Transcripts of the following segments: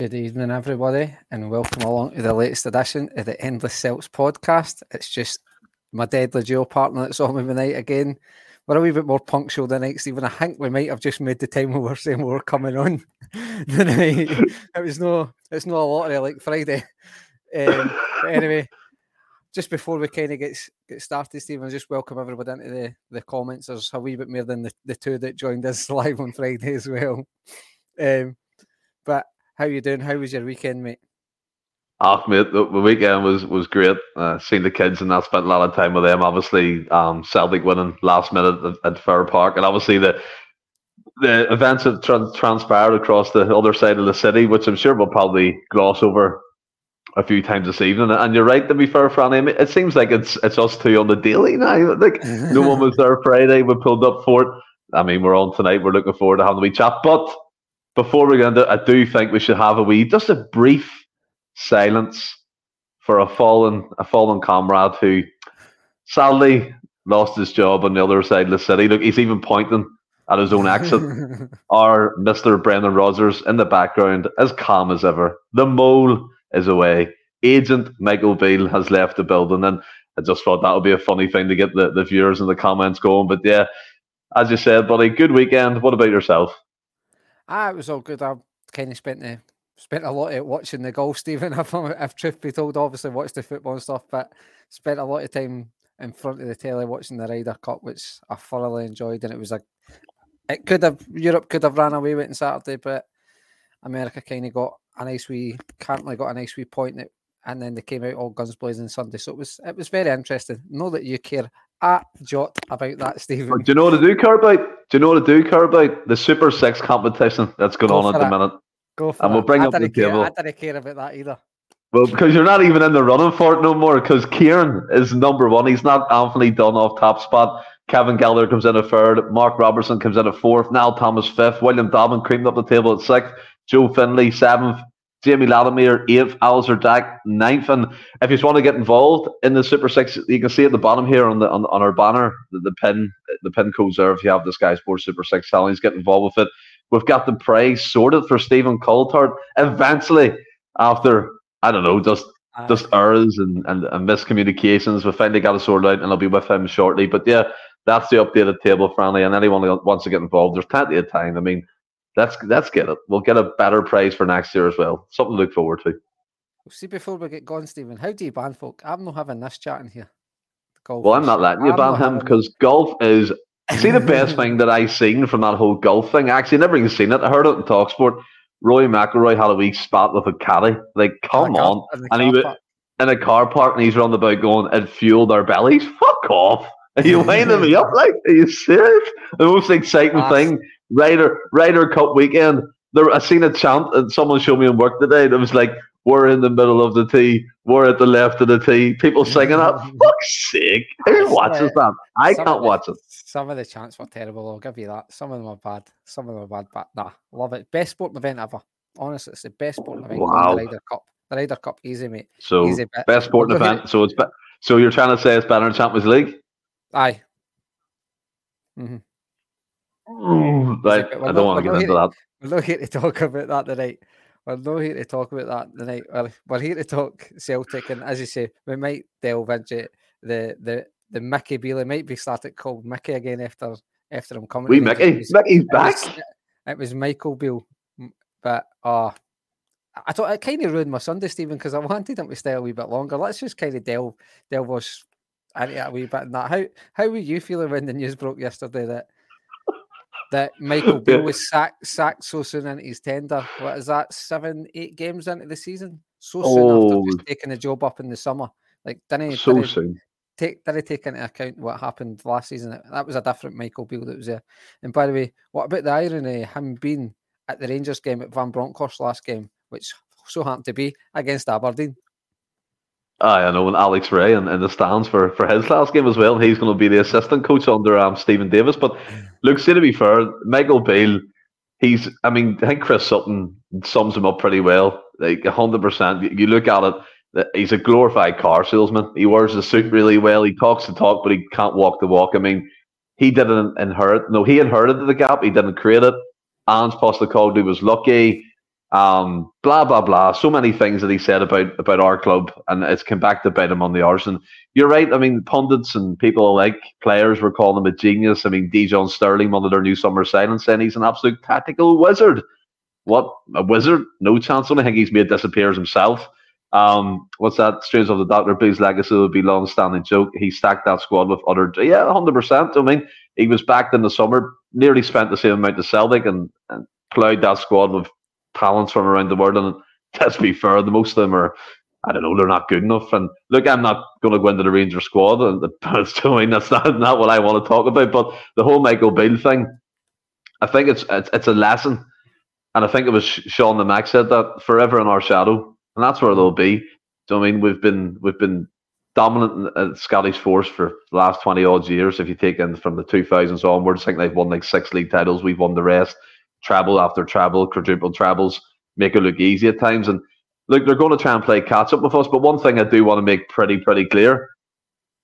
Good evening, everybody, and welcome along to the latest edition of the Endless Celts podcast. It's just my deadly duo partner that's on with me tonight again. We're a wee bit more punctual than tonight, Stephen. I think we might have just made the time we were saying we were coming on it was no, it's not a lottery like Friday. Um, anyway, just before we kind of get get started, Stephen, just welcome everybody into the, the comments. There's a wee bit more than the, the two that joined us live on Friday as well. Um, but how you doing? How was your weekend, mate? Ah, mate, the, the weekend was was great. Uh, seeing the kids and I spent a lot of time with them. Obviously, um, Celtic winning last minute at, at Fir Park, and obviously the the events have tra- transpired across the other side of the city, which I'm sure we'll probably gloss over a few times this evening. And you're right, to be fair, Franny, it seems like it's it's us two on the daily now. Like no one was there Friday. We pulled up for it. I mean, we're on tonight. We're looking forward to having a wee chat, but before we go into I do think we should have a wee, just a brief silence for a fallen a fallen comrade who sadly lost his job on the other side of the city. Look, he's even pointing at his own exit. Our Mr. Brendan Rodgers in the background, as calm as ever. The mole is away. Agent Michael Beale has left the building, and I just thought that would be a funny thing to get the, the viewers and the comments going. But yeah, as you said, buddy, good weekend. What about yourself? Ah, it was all good. I kind of spent the spent a lot of watching the golf, Stephen. If, if truth be told, obviously watched the football and stuff, but spent a lot of time in front of the telly watching the Ryder Cup, which I thoroughly enjoyed. And it was a, it could have Europe could have ran away with it on Saturday, but America kind of got a nice wee, currently got a nice wee point, and then they came out all guns blazing Sunday. So it was it was very interesting. Know that you care a jot about that, Stephen. Do you know what to do, Kirby? Do you know what to do, Kirby? The Super Six competition that's going Go on at the minute. Go for and we'll bring up the care, table. I didn't care about that either. Well, because you're not even in the running for it no more. Because Kieran is number one. He's not Anthony Dunn off top spot. Kevin Gallagher comes in at third. Mark Robertson comes in at fourth. Now Thomas fifth. William Dobbin creamed up the table at sixth. Joe Finley seventh. Jamie Latimer, eighth, Alistair Dack, ninth. And if you just want to get involved in the Super Six, you can see at the bottom here on the on, on our banner the, the pin the pin codes there. If you have the Sky Sports Super Six challenge, get involved with it. We've got the prize sorted for Stephen Coulthard. Eventually, after I don't know, just just errors and, and, and miscommunications, we finally got it sorted out, and I'll be with him shortly. But yeah, that's the updated table, Franny. And anyone who wants to get involved, there's plenty of time. I mean, let's let's get it. We'll get a better prize for next year as well. Something to look forward to. See, before we get going, Stephen, how do you ban folk? I'm not having this chat in here. Golf well, I'm not letting you ban him because golf is. See, the best thing that I seen from that whole golf thing, actually, never even seen it. I heard it in Talksport. Rory McIlroy had a week spat with a caddy. Like, come on. And he was in a car park and he's running about going, it fueled our bellies. Fuck off. Are you winding me up? Like, are you serious? The most exciting thing Ryder Ryder Cup weekend. There, I seen a chant and someone showed me in work today. That was like, "We're in the middle of the tee. We're at the left of the tee." People singing that. Fuck's sake! Who watches that? I can't the, watch it. Some of the chants were terrible. I'll give you that. Some of them are bad. Some of them are bad. But nah, love it. Best sporting event ever. Honestly, it's the best sporting event. Wow. The Ryder Cup. The Ryder Cup, easy mate. So easy best sporting event. So it's be- so you're trying to say it's better than Champions League? Aye. Mm-hmm. Right, I don't want to get into that. We're not here to talk about that tonight. We're not here to talk about that tonight. We're, we're here to talk Celtic, and as you say, we might delve into the the the Mickey Beale. might be started called Mickey again after after I'm coming. We Mickey, was, Mickey's back. It was, it was Michael Beale, but uh I thought it kind of ruined my Sunday, Stephen, because I wanted him to stay a wee bit longer. Let's just kind of delve delve us into it a wee bit. And that how how were you feeling when the news broke yesterday that that Michael Beale was sacked, sacked so soon into his tender. What is that? Seven, eight games into the season? So soon oh, after just taking the job up in the summer. Like, didn't he, so didn't soon. Take, did he take into account what happened last season? That was a different Michael Beale that was there. And by the way, what about the irony him being at the Rangers game at Van Bronckhorst last game, which so happened to be against Aberdeen? I know, and Alex Rae in, in the stands for, for his last game as well. He's going to be the assistant coach under um, Steven Davis. But look, see to be fair, Michael Beale, he's, I mean, I think Chris Sutton sums him up pretty well. Like 100%. You look at it, he's a glorified car salesman. He wears the suit really well. He talks the talk, but he can't walk the walk. I mean, he didn't inherit, no, he inherited the gap. He didn't create it. Ange Postecoglou was lucky Um, blah blah blah. So many things that he said about about our club, and it's come back to bite him on the arse. And you're right. I mean, pundits and people like players were calling him a genius. I mean, Dujon Sterling, one of their new summer signings, saying he's an absolute tactical wizard. What a wizard! No chance. Don't think he's made disappears himself. Um, what's that? Strange of the Doctor Blues legacy would be long standing joke. He stacked that squad with other, yeah, hundred percent. I mean, he was backed in the summer, nearly spent the same amount to Celtic, and, and plowed that squad with talents from around the world. And let's be fair, the most of them are, I don't know, they're not good enough. And look, I'm not going to go into the Ranger squad, and that's, I mean, that's not, not what I want to talk about. But the whole Michael Beale thing, I think it's it's, it's a lesson, and I think it was Sean the Mac said that forever in our shadow, and that's where they'll be. So I mean, we've been we've been dominant at Scottish Force for the last 20 odd years. If you take in from the 2000s onwards, I think they've won like six league titles. We've won the rest, treble after treble, quadruple trebles, make it look easy at times. And look, they're going to try and play catch up with us. But one thing I do want to make pretty, pretty clear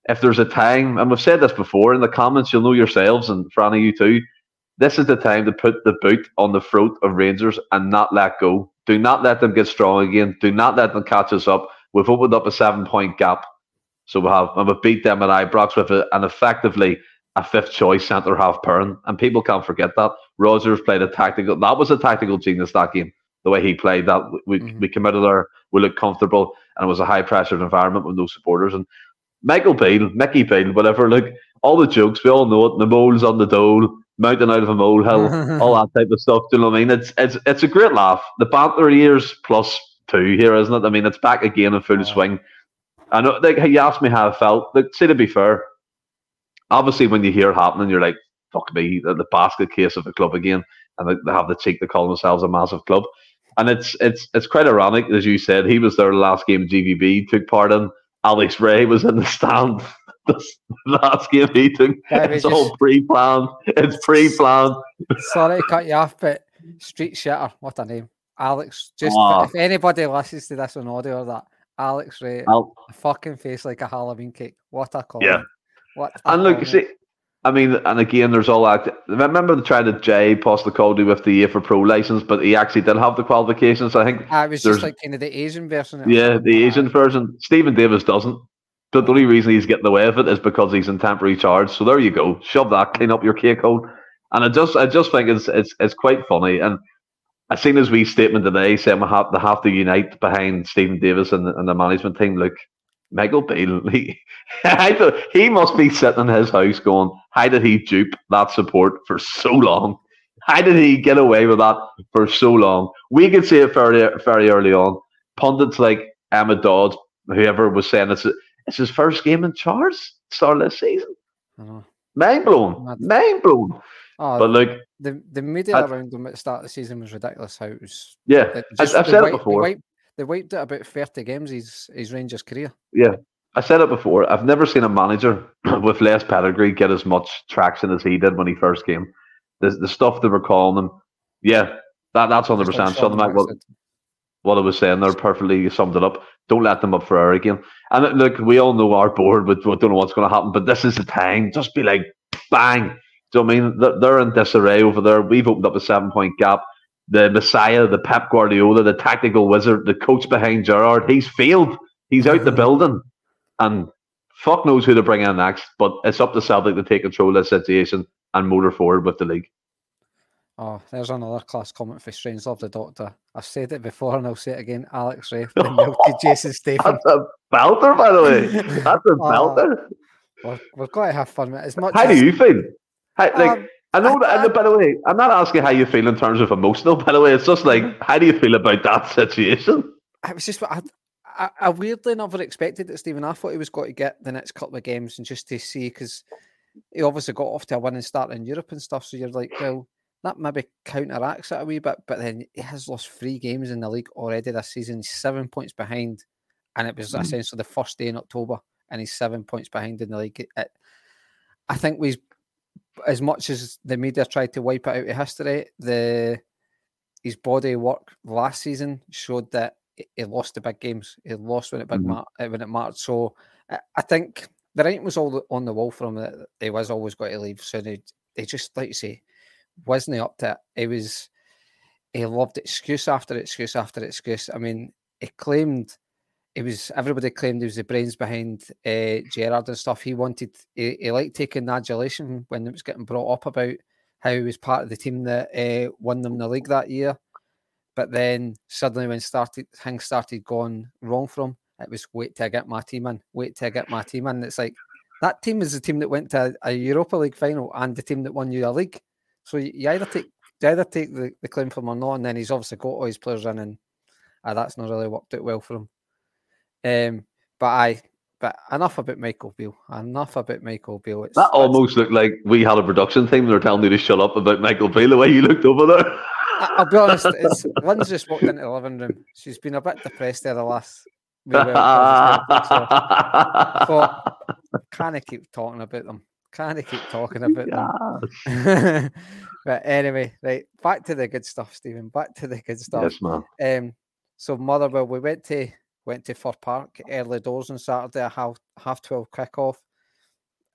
if there's a time, and we've said this before in the comments, you'll know yourselves, and Franny, you too. This is the time to put the boot on the throat of Rangers and not let go. Do not let them get strong again. Do not let them catch us up. We've opened up a seven point gap so we have and we beat them at Ibrox with a, an effectively a fifth choice centre half pairing, and people can't forget that. Rodgers played a tactical. That was a tactical genius that game. The way he played that, we mm-hmm. we committed there, we looked comfortable, and it was a high pressured environment with no supporters. And Michael Beale, Mickey Beale, whatever. Look, all the jokes we all know it. The moles on the dole, mountain out of a molehill, all that type of stuff. Do you know what I mean? It's it's it's a great laugh. The banter years plus two here, isn't it? I mean, it's back again in full swing. I know. Like you asked me how I felt. Like, say to be fair, obviously when you hear it happening, you're like, "Fuck me!" The, the basket case of a club again, and they, they have the cheek to call themselves a massive club. And it's it's it's quite ironic, as you said. He was there last game. GVB took part in. Alex Rae was in the stand. the last game he took. it's all pre-planned. It's pre-planned. Sorry to cut you off, but Street Shitter, what a name, Alex. Just oh. if anybody listens to this on audio or that, Alex Rae, I'll, a fucking face like a Halloween cake. What a call. Yeah. What and look, see, I mean, and again, there's all that. Remember the trying to Jay Postecoglou with the for Pro license, but he actually did have the qualifications. I think I ah, was just like kind of the Asian version. Yeah, the Asian version. Steven Davis doesn't. But the only reason he's getting away with it is because he's in temporary charge. So there you go. Shove that, clean up your cake hole. And I just, I just think it's, it's, it's quite funny. And I seen his wee statement today saying we have, they have to unite behind Steven Davis and, and the management team. Look, Michael Beale, he, he must be sitting in his house going, how did he dupe that support for so long? How did he get away with that for so long? We could see it very, very early on. Pundits like Emma Dodd, whoever was saying it's, it's his first game in charge, start this season. Mind blown. Mind blown. Oh, but look, the the media I, around the start of the season was ridiculous. How it was yeah, just, I, have said it before. They wiped it about thirty games. His his Rangers career. Yeah, I said it before. I've never seen a manager with less pedigree get as much traction as he did when he first came. The the stuff they were calling him, yeah, that that's hundred percent. Something like what what I was saying there perfectly summed it up. Don't let them up for air again. And look, we all know our board, but we don't know what's going to happen. But this is the time. Just be like, bang, so I mean, they're in disarray over there. We've opened up a seven point gap. The Messiah, the Pep Guardiola, the tactical wizard, the coach behind Gerrard. He's failed. He's out the building. And fuck knows who to bring in next. But it's up to Celtic to take control of the situation and motor forward with the league. Oh, there's another class comment for Strange Love the Doctor. I've said it before and I'll say it again. Alex Rae, the Jason Statham. That's a belter, by the way. That's a belter. Uh, we've got to have fun it. As much How as, do you feel? How, like, um, I know. I, I, by the way, I'm not asking how you feel in terms of emotional. By the way, it's just like, mm-hmm. how do you feel about that situation? I was just, I, I, I weirdly never expected that Stephen. I thought he was going to get the next couple of games and just to see because he obviously got off to a winning start in Europe and stuff. So you're like, well, that maybe counteracts it a wee bit. But then he has lost three games in the league already this season. Seven points behind, and it was mm-hmm. essentially the first day in October, and he's seven points behind in the league. It, I think we as much as the media tried to wipe it out of history, the his body work last season showed that he lost the big games. He lost when it big mm-hmm. Uh, when it mattered. So I think the writing was all on the wall for him that he was always going to leave. So they, they just like you say wasn't he up to it. He was he loved excuse after excuse after excuse. I mean, he claimed it was everybody claimed he was the brains behind uh, Gerrard and stuff. He wanted he, he liked taking the adulation when it was getting brought up about how he was part of the team that uh, won them the league that year. But then suddenly, when started things started going wrong for him, it was wait till I get my team in, wait till I get my team in. It's like that team is the team that went to a, Europa League final and the team that won you a league. So you, you either take you either take the, the claim from him or not, and then he's obviously got all his players in, and uh, that's not really worked out well for him. Um, but I, but enough about Michael Beale. Enough about Michael Beale. It's, that almost looked like we had a production team. They're telling you to shut up about Michael Beale the way you looked over there. I, will be honest. It's Lynn's just walked into the living room. She's been a bit depressed there the last. so I thought, can I keep talking about them? Can I keep talking about them? but anyway, right back to the good stuff, Stephen. Back to the good stuff. Yes, man. Um, so Motherwell, we went to went to Fir Park early doors on Saturday, a half half twelve kickoff.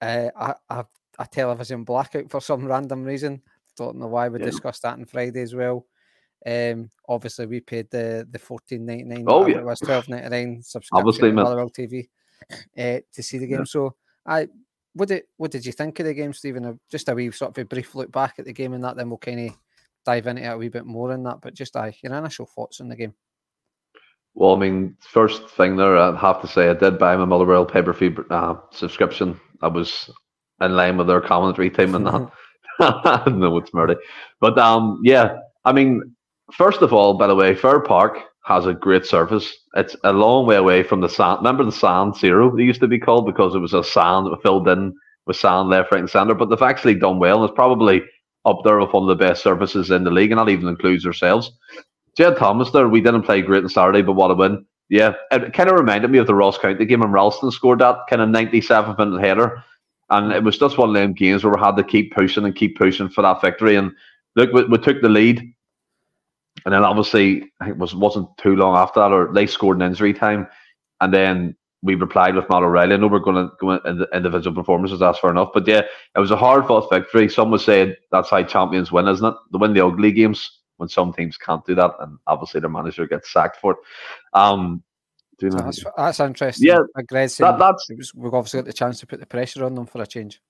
Uh, I, I a television blackout for some random reason. Don't know why we yeah. discussed that on Friday as well. Um, obviously we paid the the fourteen ninety nine. Oh yeah, it was twelve ninety nine subscription obviously, to Motherwell TV uh, to see the game. Yeah. So I what did what did you think of the game, Stephen? Just a wee sort of a brief look back at the game and that, then we'll kind of dive into it a wee bit more in that. But just uh, your initial thoughts on the game. Well, I mean, first thing there, I have to say, I did buy my Motherwell pay per view uh, subscription. I was in line with their commentary team and that. no, it's Murdy. But um, yeah, I mean, first of all, by the way, Fir Park has a great surface. It's a long way away from the sand. Remember the sand zero? It used to be called because it was a sand filled in with sand left, right, and centre. But they've actually done well. And it's probably up there with one of the best surfaces in the league, and that even includes ourselves. Jed Thomas there, we didn't play great on Saturday, but what a win. Yeah, it kind of reminded me of the Ross County game when Ralston scored that kind of 97th minute header. And it was just one of them games where we had to keep pushing and keep pushing for that victory. And look, we, we took the lead. And then obviously, it was, wasn't too long after that, or they scored in injury time. And then we replied with Matt O'Riley. I know we're going to go into individual performances, that's fair enough. But yeah, it was a hard fought victory. Some would say that's how champions win, isn't it? They win the ugly games when some teams can't do that, and obviously their manager gets sacked for it. Um, so that's, that's interesting. Yeah, that, that's was, we've obviously got the chance to put the pressure on them for a change.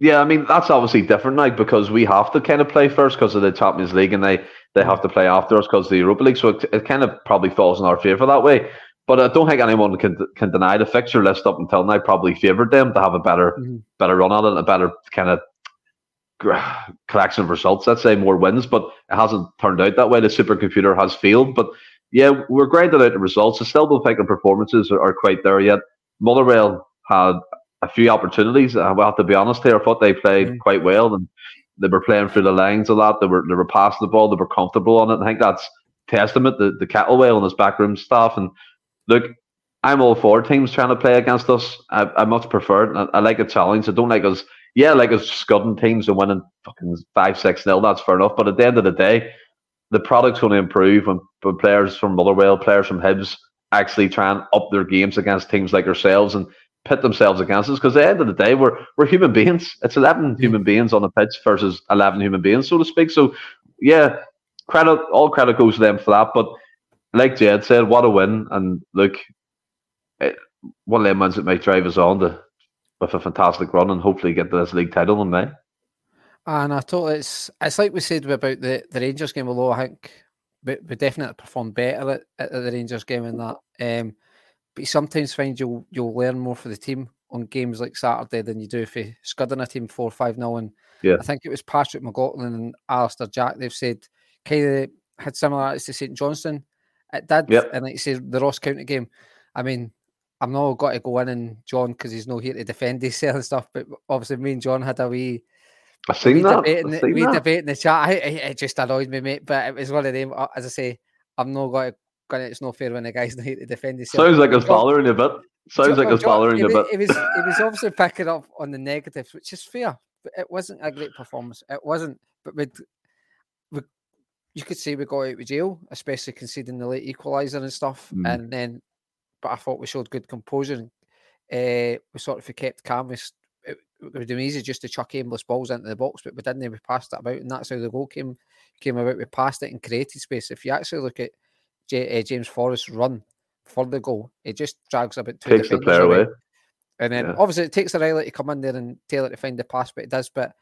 Yeah, I mean that's obviously different now because we have to kind of play first because of the Champions League, and they they have to play after us because of the Europa League. So it, it kind of probably falls in our favour that way. But I don't think anyone can can deny the fixture list up until now probably favoured them to have a better mm-hmm. better run at it, a better kind of collection of results. Let's say more wins, but it hasn't turned out that way. The supercomputer has failed, but yeah, we're grinding out the results. I still don't think the performances are, are quite there yet. Motherwell had a few opportunities. I have to be honest here. I thought they played mm. quite well and they were playing through the lines a lot. They were they were passing the ball. They were comfortable on it. I think that's testament to the Kettlewell and his backroom staff. And look, I'm all for teams trying to play against us. I, I much prefer it. I, I like a challenge. I don't like us yeah, like it's scudding teams and winning fucking five, six nil. That's fair enough. But at the end of the day, the product's going to improve when, when players from Motherwell, players from Hibs actually try and up their games against teams like ourselves and pit themselves against us. Because at the end of the day, we're we're human beings. It's eleven mm. human beings on the pitch versus eleven human beings, so to speak. So yeah, credit all credit goes to them for that. But like Jed said, what a win! And look, it, one of them ones that might drive us on to with a fantastic run and hopefully get this league title in May. And I thought it's it's like we said about the, the Rangers game, although I think we, we definitely performed better at, at the Rangers game in that. Um, but you sometimes find you'll you'll learn more for the team on games like Saturday than you do if you scudding a team four five nil. And yeah. I think it was Patrick McLaughlin and Alistair Jack. They've said kind of had similarities to St Johnstone. It did, yep. and like you say, the Ross County game. I mean, I'm not got to go in and John because he's not here to defend himself and stuff. But obviously, me and John had a wee. I seen wee that. Debate in the, that. debate in the chat. I, it just annoyed me, mate. But it was one of them. Uh, as I say, I'm not going to. It's not fair when the guy's not here to defend himself. Sounds like he's bothering a bit. Sounds John, like he's bothering a bit. It was. It was obviously picking up on the negatives, which is fair. But it wasn't a great performance. It wasn't. But we we, you could say we got out of jail, especially conceding the late equaliser and stuff. Mm. And then, but I thought we showed good composure uh, we sort of kept calm. We, it would have been easy just to chuck aimless balls into the box, but we didn't. We passed it about, and that's how the goal came came about. We passed it and created space. If you actually look at J, uh, James Forrest's run for the goal, it just drags about two takes the player away. away. And then yeah. obviously it takes a Riley to come in there and Taylor to find the pass, but it does. But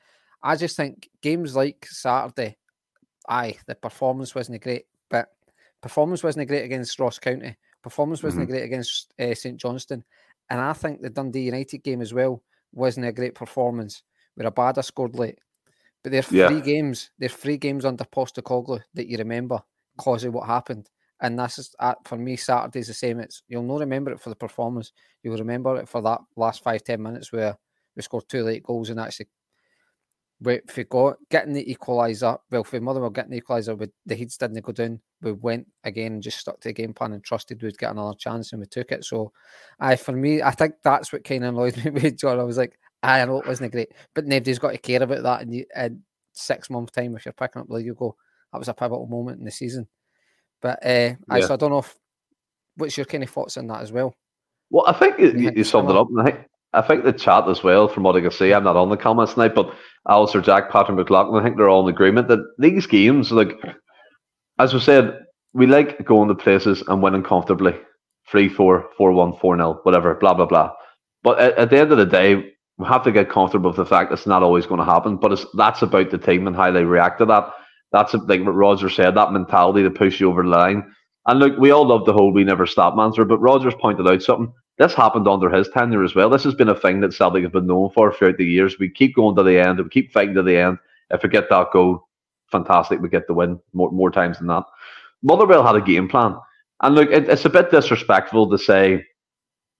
I just think games like Saturday, aye, the performance wasn't great, but performance wasn't great against Ross County. Performance wasn't mm-hmm. great against uh, St Johnstone. And I think the Dundee United game as well wasn't a great performance where Abada scored late. But they're yeah. three games, they're three games under Postecoglou that you remember because of what happened. And that's just, uh, for me, Saturday's the same. It's you'll not remember it for the performance. You'll remember it for that last five, ten minutes where we scored two late goals and actually if we got getting the equaliser, well, if we Motherwell getting the equaliser, with the heats didn't go down, we went again and just stuck to the game plan and trusted we'd get another chance and we took it. So, I for me, I think that's what kind of annoyed me with John. I was like, I know it wasn't great, but nobody's got to care about that in, in six months' time if you're picking up the league. You go, that was a pivotal moment in the season. But uh, yeah. I, so I don't know if what's your kind of thoughts on that as well. Well, I think you, you summed it up. I think I think the chat as well, from what I can see, I'm not on the comments tonight, but Alistair Jack, Patrick McLaughlin, I think they're all in agreement that these games, like as we said, we like going to places and winning comfortably. 3 4, 4 1, 4 0, whatever, blah, blah, blah. But at, at, the end of the day, we have to get comfortable with the fact it's not always going to happen. But it's, that's about the team and how they react to that. That's like what Roger said, that mentality to push you over the line. And look, we all love the whole we never stop mantra, but Rodgers pointed out something. This happened under his tenure as well. This has been a thing that Celtic have been known for throughout the years. We keep going to the end, we keep fighting to the end. If we get that goal, fantastic, we get the win more, more times than that. Motherwell had a game plan. And look, it, it's a bit disrespectful to say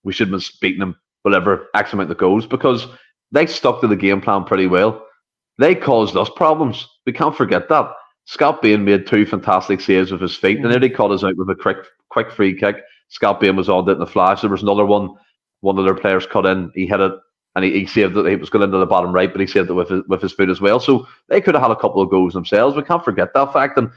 we should have been beating them, whatever, X amount of goals, because they stuck to the game plan pretty well. They caused us problems. We can't forget that. Scott Bain made two fantastic saves with his feet, and then he caught us out with a quick, quick free kick. Scott Bain was on it in the flash. There was another one. One of their players cut in. He hit it and he, he saved it. He was going into the bottom right, but he saved it with his, with his foot as well. So they could have had a couple of goals themselves. We can't forget that fact. And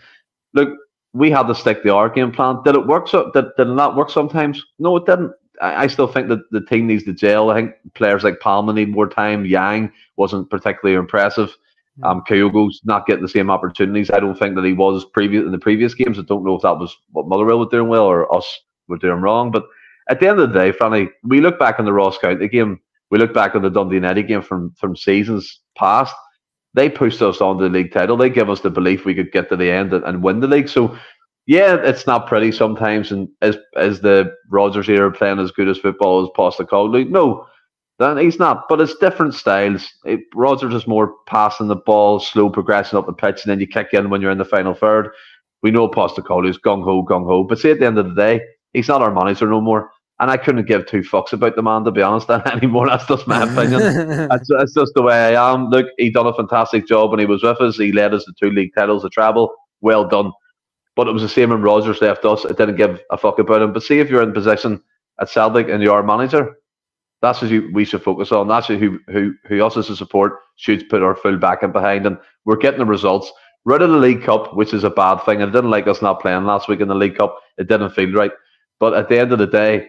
look, we had to stick the our game plan. Did it work? So did, did it not work sometimes? No, it didn't. I, I still think that the team needs to gel. I think players like Palma need more time. Yang wasn't particularly impressive. Um, Kyogo's not getting the same opportunities. I don't think that he was previous in the previous games. I don't know if that was what Motherwell was doing well or us we're doing wrong. But at the end of the day, Franny, we look back on the Ross County game, we look back on the Dundee United game from, from seasons past. They pushed us on to the league title. They gave us the belief we could get to the end and, and win the league. So, yeah, it's not pretty sometimes. And as is the Rodgers era playing as good as football as Postecoglou? No, then he's not. But it's different styles. It, Rodgers is more passing the ball, slow progressing up the pitch, and then you kick in when you're in the final third. We know Postecoglou's gung ho, gung ho. But see, at the end of the day, he's not our manager no more. And I couldn't give two fucks about the man, to be honest, anymore. That's just my opinion. that's, that's, just the way I am. Look, he done a fantastic job when he was with us. He led us to two league titles, a travel. Well done. But it was the same when Rodgers left us. It didn't give a fuck about him. But see, if you're in position at Celtic and you're our manager, that's what we should focus on. That's who, who, who us as a support should put our full backing behind. And we're getting the results. Rid of the League Cup, which is a bad thing. And I didn't like us not playing last week in the League Cup. It didn't feel right. But at the end of the day,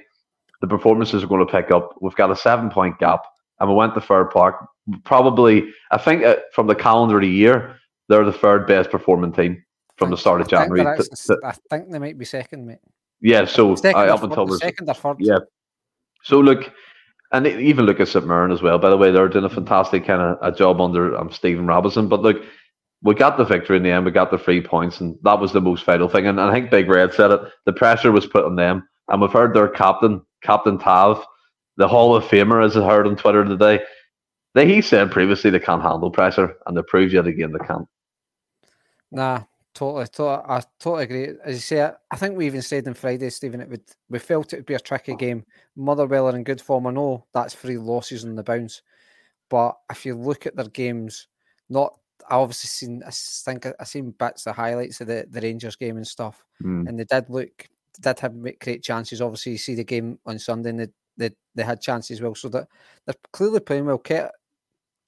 the performances are going to pick up. We've got a seven point gap, and we went to Fir Park. Probably, I think uh, from the calendar of the year, they're the third best performing team from the start of I January. To, to, I think they might be second, mate. Yeah, so second uh, up until the second or third. Yeah. So look, and even look at St Mirren as well. By the way, they're doing a fantastic kind of a job under um, Stephen Robinson. But look, we got the victory in the end. We got the three points, and that was the most vital thing. And, and I think Big Red said it. The pressure was put on them, and we've heard their captain, Captain Tav, the Hall of Famer, as I heard on Twitter today. That he said previously they can't handle pressure, and they proved yet again they can't. Nah, totally, totally, I totally agree. As you say, I think we even said on Friday, Stephen, it would we felt it would be a tricky game. Motherwell are in good form. I know that's three losses on the bounce, but if you look at their games, not I obviously seen I think I, seen bits the highlights of the, the Rangers game and stuff, mm. and they did look did have great chances. Obviously, you see the game on Sunday, and they they, they had chances well. So that they're clearly playing well. Ket,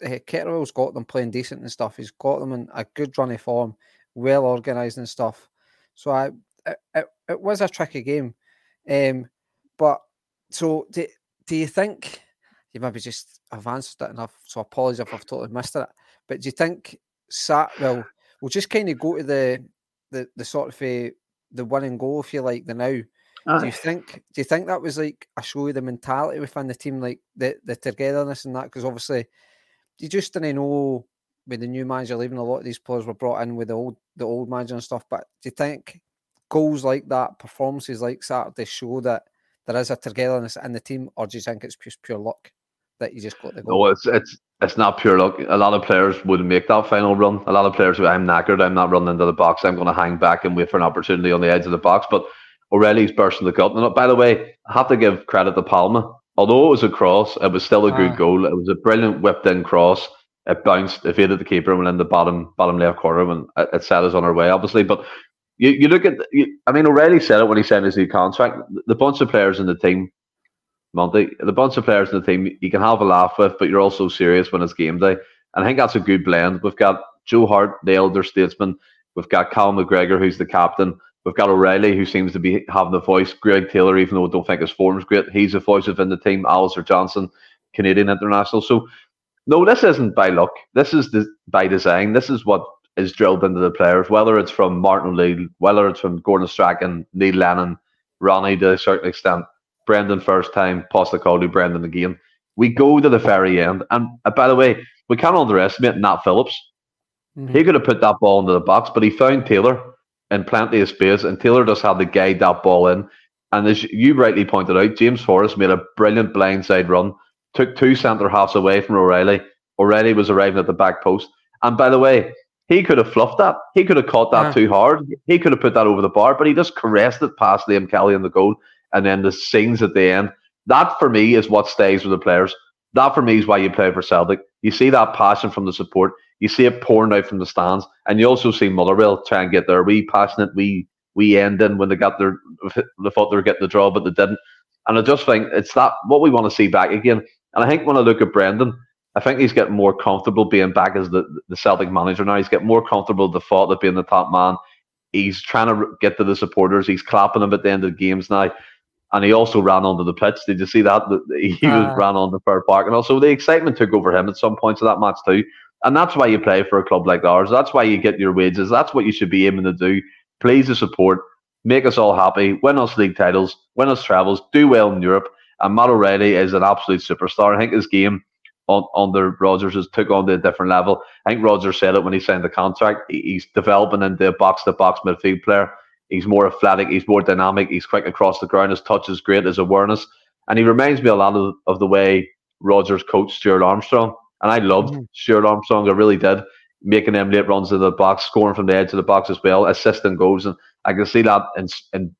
uh, Kettlewell's got them playing decent and stuff. He's got them in a good running form, well organised and stuff. So I it, it, it was a tricky game, um, but so do, do you think? you maybe just have answered it enough. So apologies if I've totally missed it. But do you think Sat well we'll just kind of go to the the the sort of uh, the win and go if you like the now. Aye. Do you think do you think that was like a show of the mentality within the team, like the the togetherness and that? Because obviously you just didn't know with the new manager leaving, a lot of these players were brought in with the old the old manager and stuff. But do you think goals like that, performances like Saturday, show that there is a togetherness in the team, or do you think it's just pure luck that you just got the goal? No, it's it's it's not pure luck. A lot of players wouldn't make that final run. A lot of players who I'm knackered, I'm not running into the box. I'm going to hang back and wait for an opportunity on the edge of the box. But O'Riley's bursting the gut. And by the way, I have to give credit to Palma. Although it was a cross, it was still a good ah. goal. It was a brilliant whipped in cross. It bounced, evaded the keeper, and went in the bottom bottom left corner, and it, it set us on our way, obviously. But you, you look at, you, I mean, O'Riley said it when he signed his new contract. The bunch of players in the team, Monty, the bunch of players in the team, you can have a laugh with, but you're also serious when it's game day. And I think that's a good blend. We've got Joe Hart, the elder statesman. We've got Cal McGregor, who's the captain. We've got O'Riley, who seems to be having the voice. Greg Taylor, even though I don't think his form's great, he's a voice within the team. Alistair Johnston, Canadian international. So, no, this isn't by luck. This is the, by design. This is what is drilled into the players, whether it's from Martin O'Neill, whether it's from Gordon Strachan, Neil Lennon, Ronnie to a certain extent, Brendan first time, Postecoglou, Brendan again. We go to the very end. And uh, by the way, we can't underestimate Nat Phillips. Mm-hmm. He could have put that ball into the box, but he found Taylor in plenty of space, and Taylor just had to guide that ball in. And as you rightly pointed out, James Forrest made a brilliant blindside run, took two centre halves away from O'Riley. O'Riley was arriving at the back post. And by the way, he could have fluffed that. He could have caught that yeah. too hard. He could have put that over the bar, but he just caressed it past Liam Kelly in the goal. And then the scenes at the end. That for me is what stays with the players. That for me is why you play for Celtic. You see that passion from the support. You see it pouring out from the stands, and you also see Motherwell try and get their wee passionate, wee wee ending when they got their they thought they were getting the draw, but they didn't. And I just think it's that what we want to see back again. And I think when I look at Brendan, I think he's getting more comfortable being back as the, the Celtic manager now. He's getting more comfortable with the thought of being the top man. He's trying to get to the supporters. He's clapping them at the end of the games now. And he also ran onto the pitch. Did you see that? He uh, ran on the Fir Park. And also the excitement took over him at some points of that match too. And that's why you play for a club like ours. That's why you get your wages. That's what you should be aiming to do. Please the support. Make us all happy. Win us league titles. Win us travels. Do well in Europe. And Matt O'Riley is an absolute superstar. I think his game on, under Rodgers has took on to a different level. I think Rodgers said it when he signed the contract. He's developing into a box to box midfield player. He's more athletic, he's more dynamic, he's quick across the ground, his touch is great, his awareness. And he reminds me a lot of, of the way Rodgers coached Stuart Armstrong. And I loved mm-hmm. Stuart Armstrong, I really did. Making them late runs to the box, scoring from the edge of the box as well, assisting goals. And I can see that in, in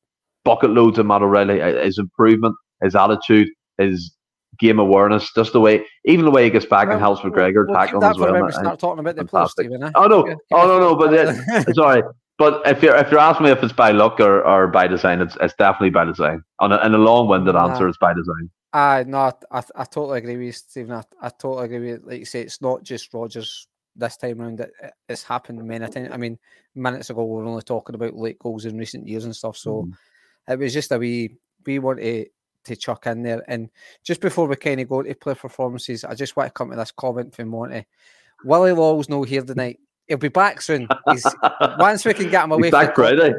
bucket loads of Matt O'Riley, his improvement, his attitude, his game awareness, just the way, even the way he gets back well, and helps McGregor we'll tackle as well. we start talking about the plus, Stephen. Eh? Oh no, oh no, no, but it, sorry, but if you're if you're asking me if it's by luck or, or by design, it's it's definitely by design. On a, in a long-winded nah. answer, it's by design. I no, I, I totally agree with you, Stephen. I, I totally agree with you. Like you say, it's not just Rodgers this time around. It, it's happened many times. I mean, minutes ago we were only talking about late goals in recent years and stuff. So mm. it was just a wee we want to to chuck in there. And just before we kind of go to play performances, I just want to come to this comment from Monty. Willie Law's no here tonight. He'll be back soon. He's, once we can get him away. He's back Friday.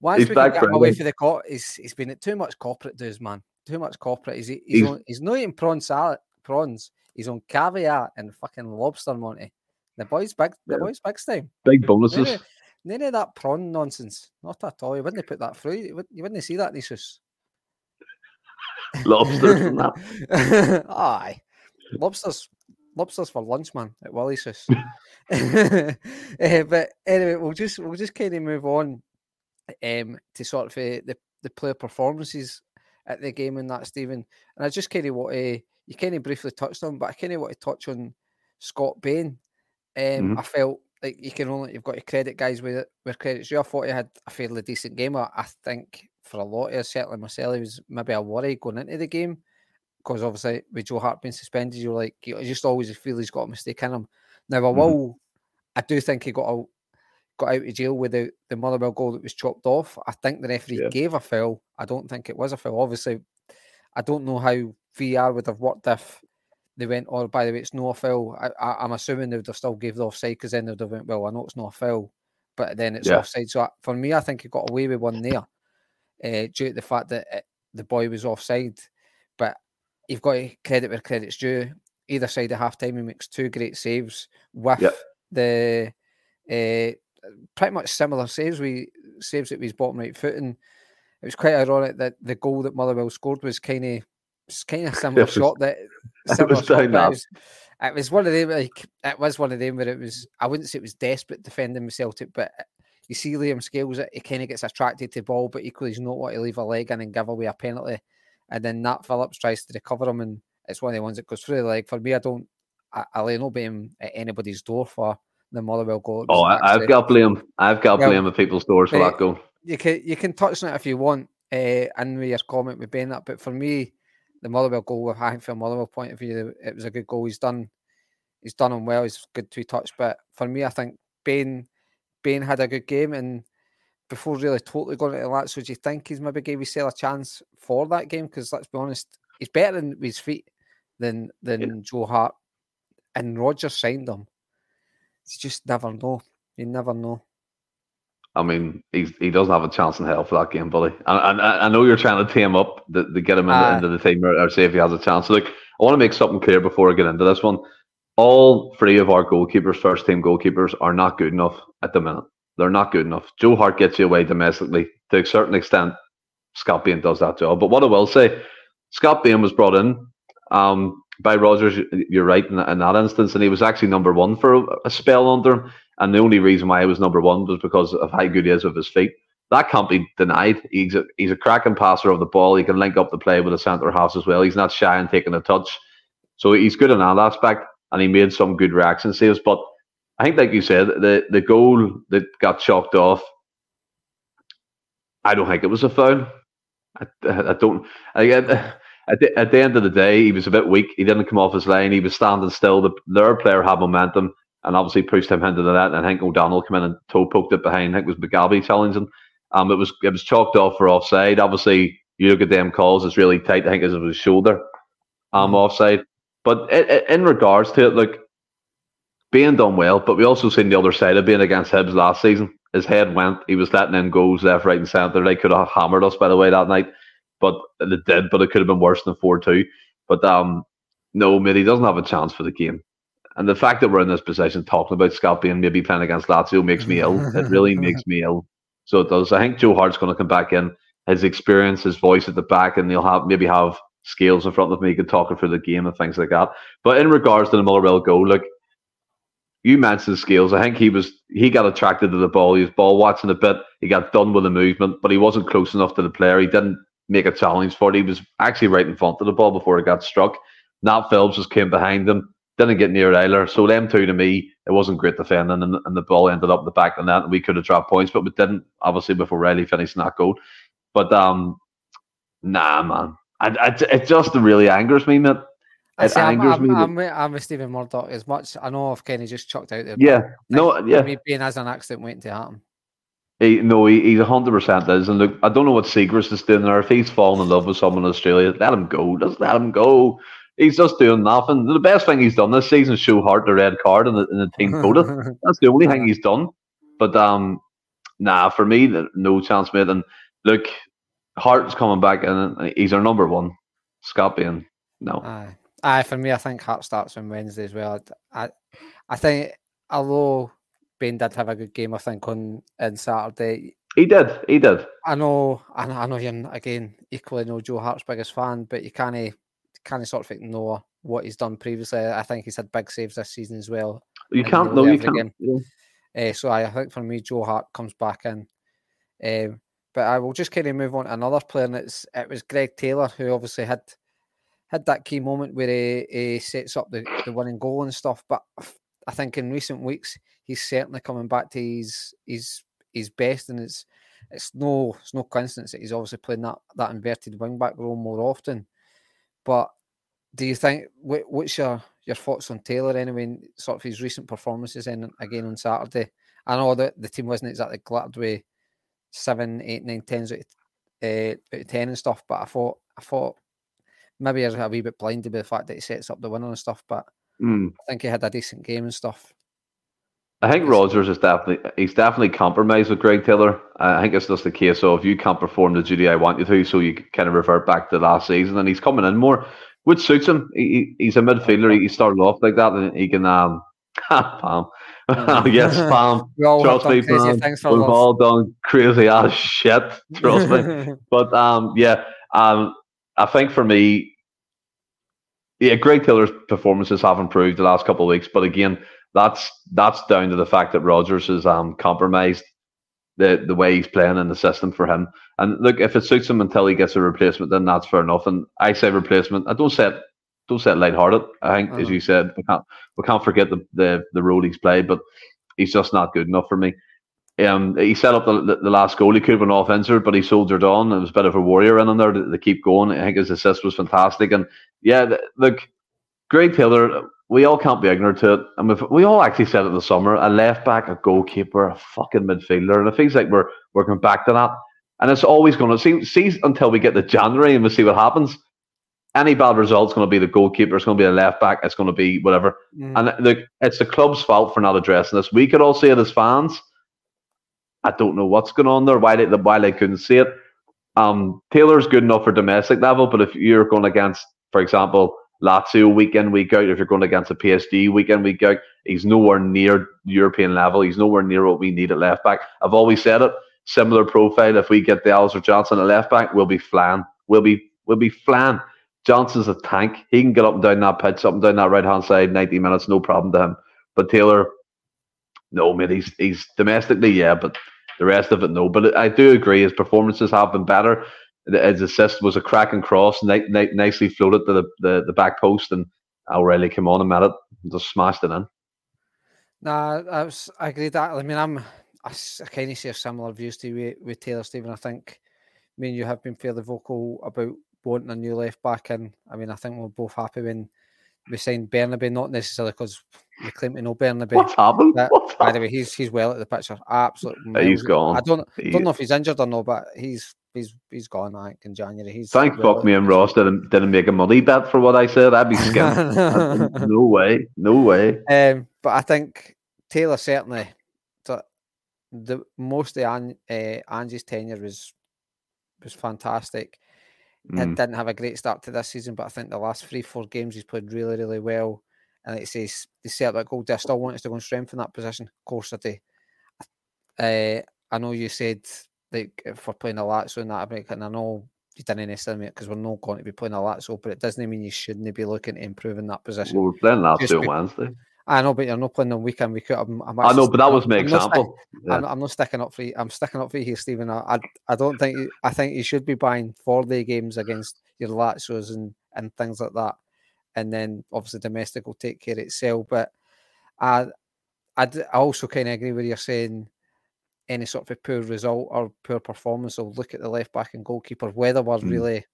Once he's we can get him away for the court, he's he's been at too much corporate dues, man. Too much corporate. He's he's, he's, on, he's not eating prawn salad, prawns. He's on caviar and fucking lobster, Monty. The boys big. The yeah. boys big time. Big bonuses. None of, none of, that prawn nonsense. Not at all. You wouldn't put that through. You wouldn't, you wouldn't see that, Nisus. Lobsters and that. Aye. Lobsters lobsters for lunch, man, at Willie's house. uh, but anyway, we'll just we'll just kind of move on um, to sort of uh, the the player performances at the game and that, Stephen. And I just kind of want to you kind of briefly touched on, but I kind of want to touch on Scott Bain. Um, mm-hmm. I felt like you can only you've got to credit guys with with credits. You I thought he had a fairly decent game. I, I think for a lot of us, certainly myself, he was maybe a worry going into the game because obviously with Joe Hart being suspended, you're like you just always feel he's got a mistake in him. Now I mm-hmm. will, mm-hmm. I do think he got out, got out of jail with the the Motherwell goal that was chopped off. I think the referee yeah. gave a foul. I don't think it was a foul. Obviously, I don't know how VR would have worked if they went, oh, by the way, it's no foul. I, am assuming they would have still gave the offside because then they'd have went, well, I know it's not a foul, but then it's yeah. offside. So for me, I think he got away with one there uh, due to the fact that it, the boy was offside. But you've got to credit where credit's due. Either side of half time, he makes two great saves with yep. the uh, pretty much similar saves. We saves it with his bottom right foot, and it was quite ironic that the goal that Motherwell scored was kind of kind of similar was, shot that similar shot, it, was, it was one of them like it was one of them where it was I wouldn't say it was desperate defending the Celtic, but you see Liam Scales it, he kind of gets attracted to the ball, but equally he's not want to leave a leg in and give away a penalty and then Nat Phillips tries to recover him, and it's one of the ones that goes through the leg. For me, I don't, I, I lay no blame at anybody's door for the Motherwell goal. Oh, I, have got blame. I've got blame at people's doors for that goal. You can you can touch on it if you want, uh, and with your comment with Bennett, but for me, the Motherwell goal, I think from a Motherwell point of view, it was a good goal. He's done, he's done him well. He's good to touch, but for me, I think Bain, Bain had a good game, and before really totally going into that, so do you think he's maybe gave himself a chance for that game? Because let's be honest, he's better than with his feet than than yeah. Joe Hart. And Rodgers signed him. You just never know. You never know. I mean, he's, he doesn't have a chance in hell for that game, buddy. And, I, I know you're trying to team up to, to get him in, uh, into the team or, or see if he has a chance. So, look, I want to make something clear before I get into this one. All three of our goalkeepers, first team goalkeepers, are not good enough at the minute. They're not good enough. Joe Hart gets you away domestically to a certain extent. Scott Bain does that job. But what I will say, Scott Bain was brought in um, by Rodgers. You're right in, in, that instance, and he was actually number one for a, a, spell under him. And the only reason why he was number one was because of how good he is with his feet. That can't be denied. He's a, he's a cracking passer of the ball. He can link up the play with the centre half as well. He's not shy in taking a touch. So he's good in that aspect, and he made some good reaction saves. But I think, like you said, the the goal that got chalked off. I don't think it was a foul. I, I don't. I, at, the, at the end of the day, he was a bit weak. He didn't come off his line. He was standing still. The their player had momentum and obviously pushed him into the net. And I think O'Donnell came in and toe poked it behind. I think it was Mugabi challenging. Um, it was it was chalked off for offside. Obviously, you look at them calls; it's really tight. I think it was shoulder, um, offside. But it, in regards to it, look, being done well, but we also seen the other side of being against Hibs last season. His head went. He was letting in goals left, right, and centre. They could have hammered us, by the way, that night, but it did. But it could have been worse than four two. But um, no, mate, he doesn't have a chance for the game. And the fact that we're in this position talking about Scott being maybe playing against Lazio makes me ill. It really makes me ill. So it does. I think Joe Hart's going to come back in. His experience, his voice at the back, and he'll have maybe have Scales in front of me, he can talk for the game and things like that. But in regards to the Motherwell goal, look, you mentioned Scales. I think he was he got attracted to the ball. He was ball watching a bit. He got done with the movement, but he wasn't close enough to the player. He didn't make a challenge for it. He was actually right in front of the ball before it got struck. Nat Phillips just came behind him, didn't get near Eiler. So them two to me, it wasn't great defending, and, and the ball ended up in the back of. And we could have dropped points, but we didn't. Obviously, before Riley finished that goal. But um, nah, man, I, I, it just really angers me, man. It see, angers I'm, me. I'm, I'm, I'm, with Stephen Murdoch as much. I know I've kind of just chucked out there. Yeah, no, yeah. Me being as an accident waiting to happen. He, no, he, he's hundred percent is. And look, I don't know what Siegrist is doing there. If he's fallen in love with someone in Australia, let him go. Just let him go. He's just doing nothing. The best thing he's done this season is show Hart the red card in the, in the team quota. That's the only thing he's done. But um, nah, for me, no chance, mate. And look, Hart's coming back, and he's our number one. Scott Bain, no. Aye. Aye, for me, I think Hart starts on Wednesday as well. I, I think although Bain did have a good game, I think on on Saturday. He did. He did. I know. I know, I know you're again equally no Joe Hart's biggest fan, but you can't of sort of ignore what he's done previously. I think he's had big saves this season as well. You can't. No, you can't. Yeah. Uh, so I, I, think for me, Joe Hart comes back in. Um, but I will just kind of move on to another player, and it's it was Greg Taylor who obviously had had that key moment where he, he sets up the, the winning goal and stuff. But I think in recent weeks he's certainly coming back to his his his best, and it's it's no it's no coincidence that he's obviously playing that that inverted wing back role more often. But do you think what, what's your your thoughts on Taylor anyway? Sort of his recent performances and again on Saturday. I know that the team wasn't exactly glad with seven, eight, nine, tens out of, uh, out of ten and stuff, but I thought I thought maybe you're a wee bit blinded by the fact that he sets up the winner and stuff, but mm. I think he had a decent game and stuff. I think Rodgers is definitely he's definitely compromised with Greg Taylor. I think it's just the case of you can't perform the duty I want you to, so you kind of revert back to last season, and he's coming in more, which suits him. He, he's a midfielder. He started off like that, and he can um, Pam. yes, Pam. Trust me, Pam. We've all done crazy ass shit. Trust me. but um, yeah, um, I think for me, yeah, Greg Taylor's performances have improved the last couple of weeks, but again, that's that's down to the fact that Rodgers has um compromised the the way he's playing in the system for him. And look, if it suits him until he gets a replacement, then that's fair enough. And I say replacement. I don't say it don't say it lighthearted. I think, uh-huh. as you said, we can't we can't forget the, the the role he's played, but he's just not good enough for me. Um, he set up the, the, the last goal. He could have been off injured, but he soldiered on. It was a bit of a warrior in there to, to keep going. I think his assist was fantastic. And yeah, the, look, Greg Taylor, we all can't be ignorant to it. I mean, we all actually said it in the summer a left back, a goalkeeper, a fucking midfielder. And it feels like we're working back to that. And it's always going to see, see until we get to January and we see what happens. Any bad result's going to be the goalkeeper, it's going to be the left back, it's going to be whatever. Mm. And the, it's the club's fault for not addressing this. We could all see it as fans I don't know what's going on there. Why they why they couldn't see it. Um, Taylor's good enough for domestic level, but if you're going against, for example, Lazio week in week out, if you're going against a PSG week in week out, he's nowhere near European level. He's nowhere near what we need at left back. I've always said it. Similar profile. If we get the Alistair Johnston at left back, we'll be flan. We'll be we'll be flan. Johnston's a tank. He can get up and down that pitch, up and down that right hand side, ninety minutes, no problem to him. But Taylor, no, mate, he's he's domestically, yeah, but the rest of it, no. But I do agree, his performances have been better. His assist was a cracking cross, ni- ni- nicely floated to the, the, the back post, and O'Riley came on and met it, and just smashed it in. Nah, I was I agree that. I mean, I'm I, I kind of share similar views to you with, with Taylor Stephen. I think I mean you have been fairly vocal about wanting a new left back and I mean, I think we're both happy when we signed Bernabei, not necessarily because we claim to know Bernabei. What's happened? That, What's by the way, he's he's well at the picture. Absolutely, he's gone. I don't he, don't know if he's injured or not, but he's he's he's gone. I think in January. He's thank well fuck me and Ross didn't didn't make a money bet for what I said. I'd be scared. no way, no way. Um, but I think Taylor certainly. The, the most of An, uh, Angie's tenure was was fantastic. Mm. didn't have a great start to this season, but I think the last three, four games he's played really, really well. And like it says, set that goal. Do I still want us to go and strengthen that position? Of course I do. Uh, I know you said like if we're playing a Lazio in that break, and I know you didn't necessarily because we're not going to be playing a Lazio, but it doesn't mean you shouldn't be looking to improve in that position. Well, we're playing Lazio Wednesday. I know, but you're not playing on weekend. We could. I'm, I'm i know, but that was my I'm example. Not yeah. I'm, I'm, not sticking up for you. I'm sticking up for you here, Stephen. I, I, I don't think. You, I think you should be buying four day games against your Lazios and and things like that, and then obviously domestic will take care of itself. But I, I, I also kind of agree with you saying any sort of a poor result or poor performance will look at the left back and goalkeeper. Whether we're mm. really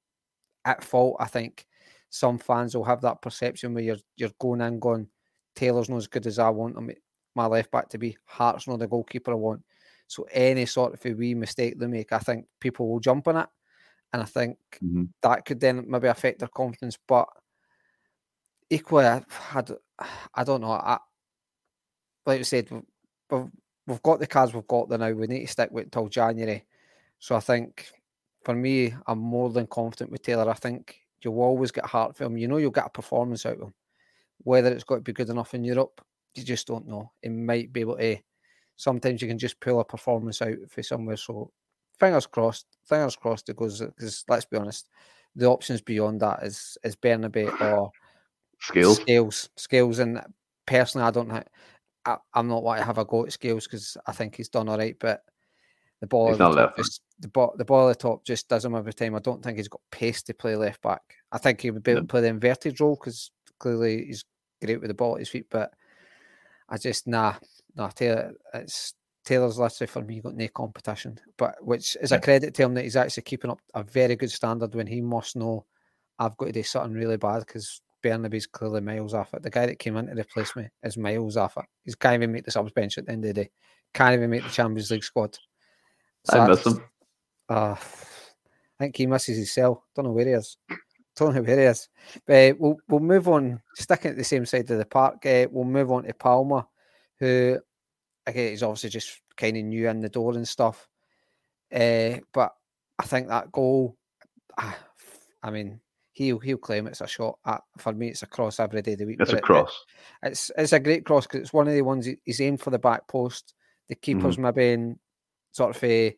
at fault, I think some fans will have that perception where you're you're going in going Taylor's not as good as I want him, my left back to be. Hart's not the goalkeeper I want. So any sort of a wee mistake they make, I think people will jump on it. And I think mm-hmm. that could then maybe affect their confidence. But equally, I, I, don't know. I, like I said, we've, we've got the cards we've got there now. We need to stick with till January. So I think for me, I'm more than confident with Taylor. I think you'll always get heart from him. You know you'll get a performance out of him. Whether it's got to be good enough in Europe, you just don't know. It might be able to. Sometimes you can just pull a performance out for somewhere. So fingers crossed. Fingers crossed it goes. Because let's be honest, the options beyond that is is Bernabei or Scales. Scales. Scales. And personally, I don't. I, I'm not want to have a go at Scales because I think he's done all right, but the ball he's at the top eh? just, the ball the ball at the top just does him every time. I don't think he's got pace to play left back. I think he would be able to play the inverted role because clearly he's great with the ball at his feet, but I just nah, nah. Taylor, it's Taylor's literally for me got no competition, but which is a credit to him that he's actually keeping up a very good standard when he must know I've got to do something really bad because Bernabei's clearly miles off it. The guy that came in to replace me is miles off it. He can't even make the subs bench at the end of the day. Can't even make the Champions League squad. So I miss him. Uh, I think he misses his cell. Don't know where he is. Don't know where he is. But uh, we'll we'll move on. Sticking at the same side of the park, uh, we'll move on to Palma, who again is obviously just kind of new in the door and stuff. Uh, but I think that goal, ah, I mean, he'll he'll claim it's a shot. At, for me, it's a cross every day of the week. It's a cross. It, it's it's a great cross because it's one of the ones he's aimed for the back post. The keeper's mm-hmm. maybe in sort of a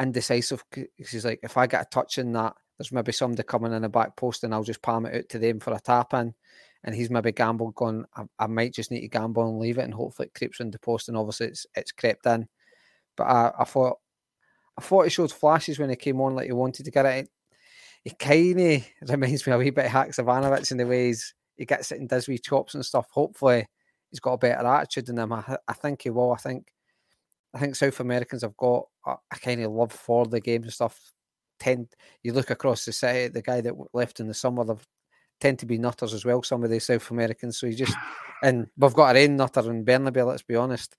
indecisive. Because he's like, if I get a touch in that, there's maybe somebody coming in the back post, and I'll just palm it out to them for a tap in. And he's maybe gambled, going, I, I might just need to gamble and leave it, and hopefully it creeps into post. And obviously, it's it's crept in. But I, I thought I thought he showed flashes when he came on, like he wanted to get it he kind of reminds me a wee bit of Haksabanovic in the ways he gets it and does wee chops and stuff. Hopefully, he's got a better attitude than him. I, I think he will. I think I think South Americans have got a, a kind of love for the game and stuff. Tend you look across the city, the guy that left in the summer, they've tend to be nutters as well. Some of the South Americans, so you just and we've got our own nutter in Bernabei. Let's be honest.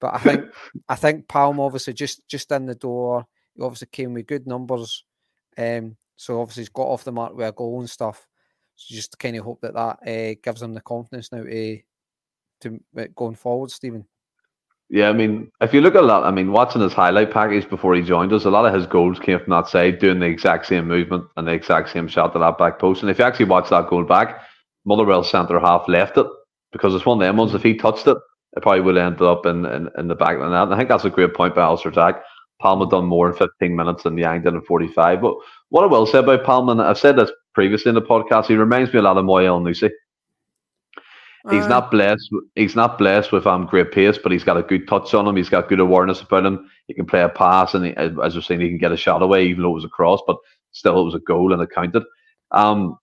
But I think I think Palm obviously just just in the door. He obviously came with good numbers. Um, so obviously he's got off the mark with a goal and stuff. So just kind of hope that that uh, gives him the confidence now to to going forward, Stephen. Yeah, I mean, if you look at that, I mean, watching his highlight package before he joined us, a lot of his goals came from that side, doing the exact same movement and the exact same shot to that back post. And if you actually watch that goal back, Motherwell centre half left it because it's one of them ones. If he touched it, it probably would have ended up in, in, in the back the net. And I think that's a great point by Alistair Jack. Palma done more in 15 minutes than Yang did in 45. But what I will say about Palma, I've said this previously in the podcast, he reminds me a lot of Moya Elyounoussi. He's not blessed. He's not blessed with um great pace, but he's got a good touch on him. He's got good awareness about him. He can play a pass, and he, as we're saying, he can get a shot away, even though it was a cross. But still, it was a goal and it counted. Um,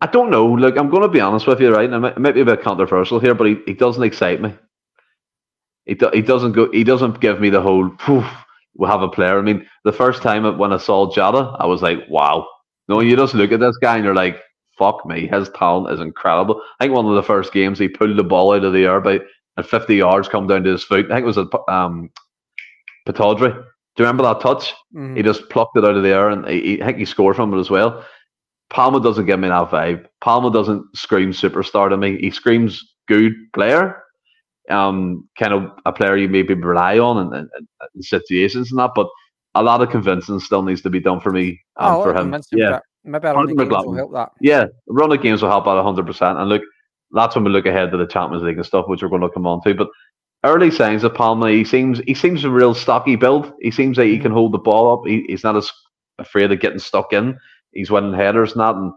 I don't know. Look, I'm going to be honest with you, right? And it might be a bit controversial here, but he, he doesn't excite me. He, do, he doesn't go. He doesn't give me the whole. Poof, we have a player. I mean, the first time when I saw Jota, I was like, wow. No, you just look at this guy and you're like, fuck me, his talent is incredible. I think one of the first games he pulled the ball out of the air by at 50 yards, come down to his foot. I think it was a um, Pittodrie. Do you remember that touch? Mm-hmm. He just plucked it out of the air and he, he, I think he scored from it as well. Palma doesn't give me that vibe. Palma doesn't scream superstar to me. He screams good player, um, kind of a player you maybe rely on in, situations and that. But a lot of convincing still needs to be done for me um, oh, for him. Yeah, maybe a run of games will help that. Yeah, run of games will help out hundred percent. And look, that's when we look ahead to the Champions League and stuff, which we're going to come on to. But early signs of Palma, he seems he seems a real stocky build. He seems like he can mm. hold the ball up. He, he's not as afraid of getting stuck in. He's winning headers and that, and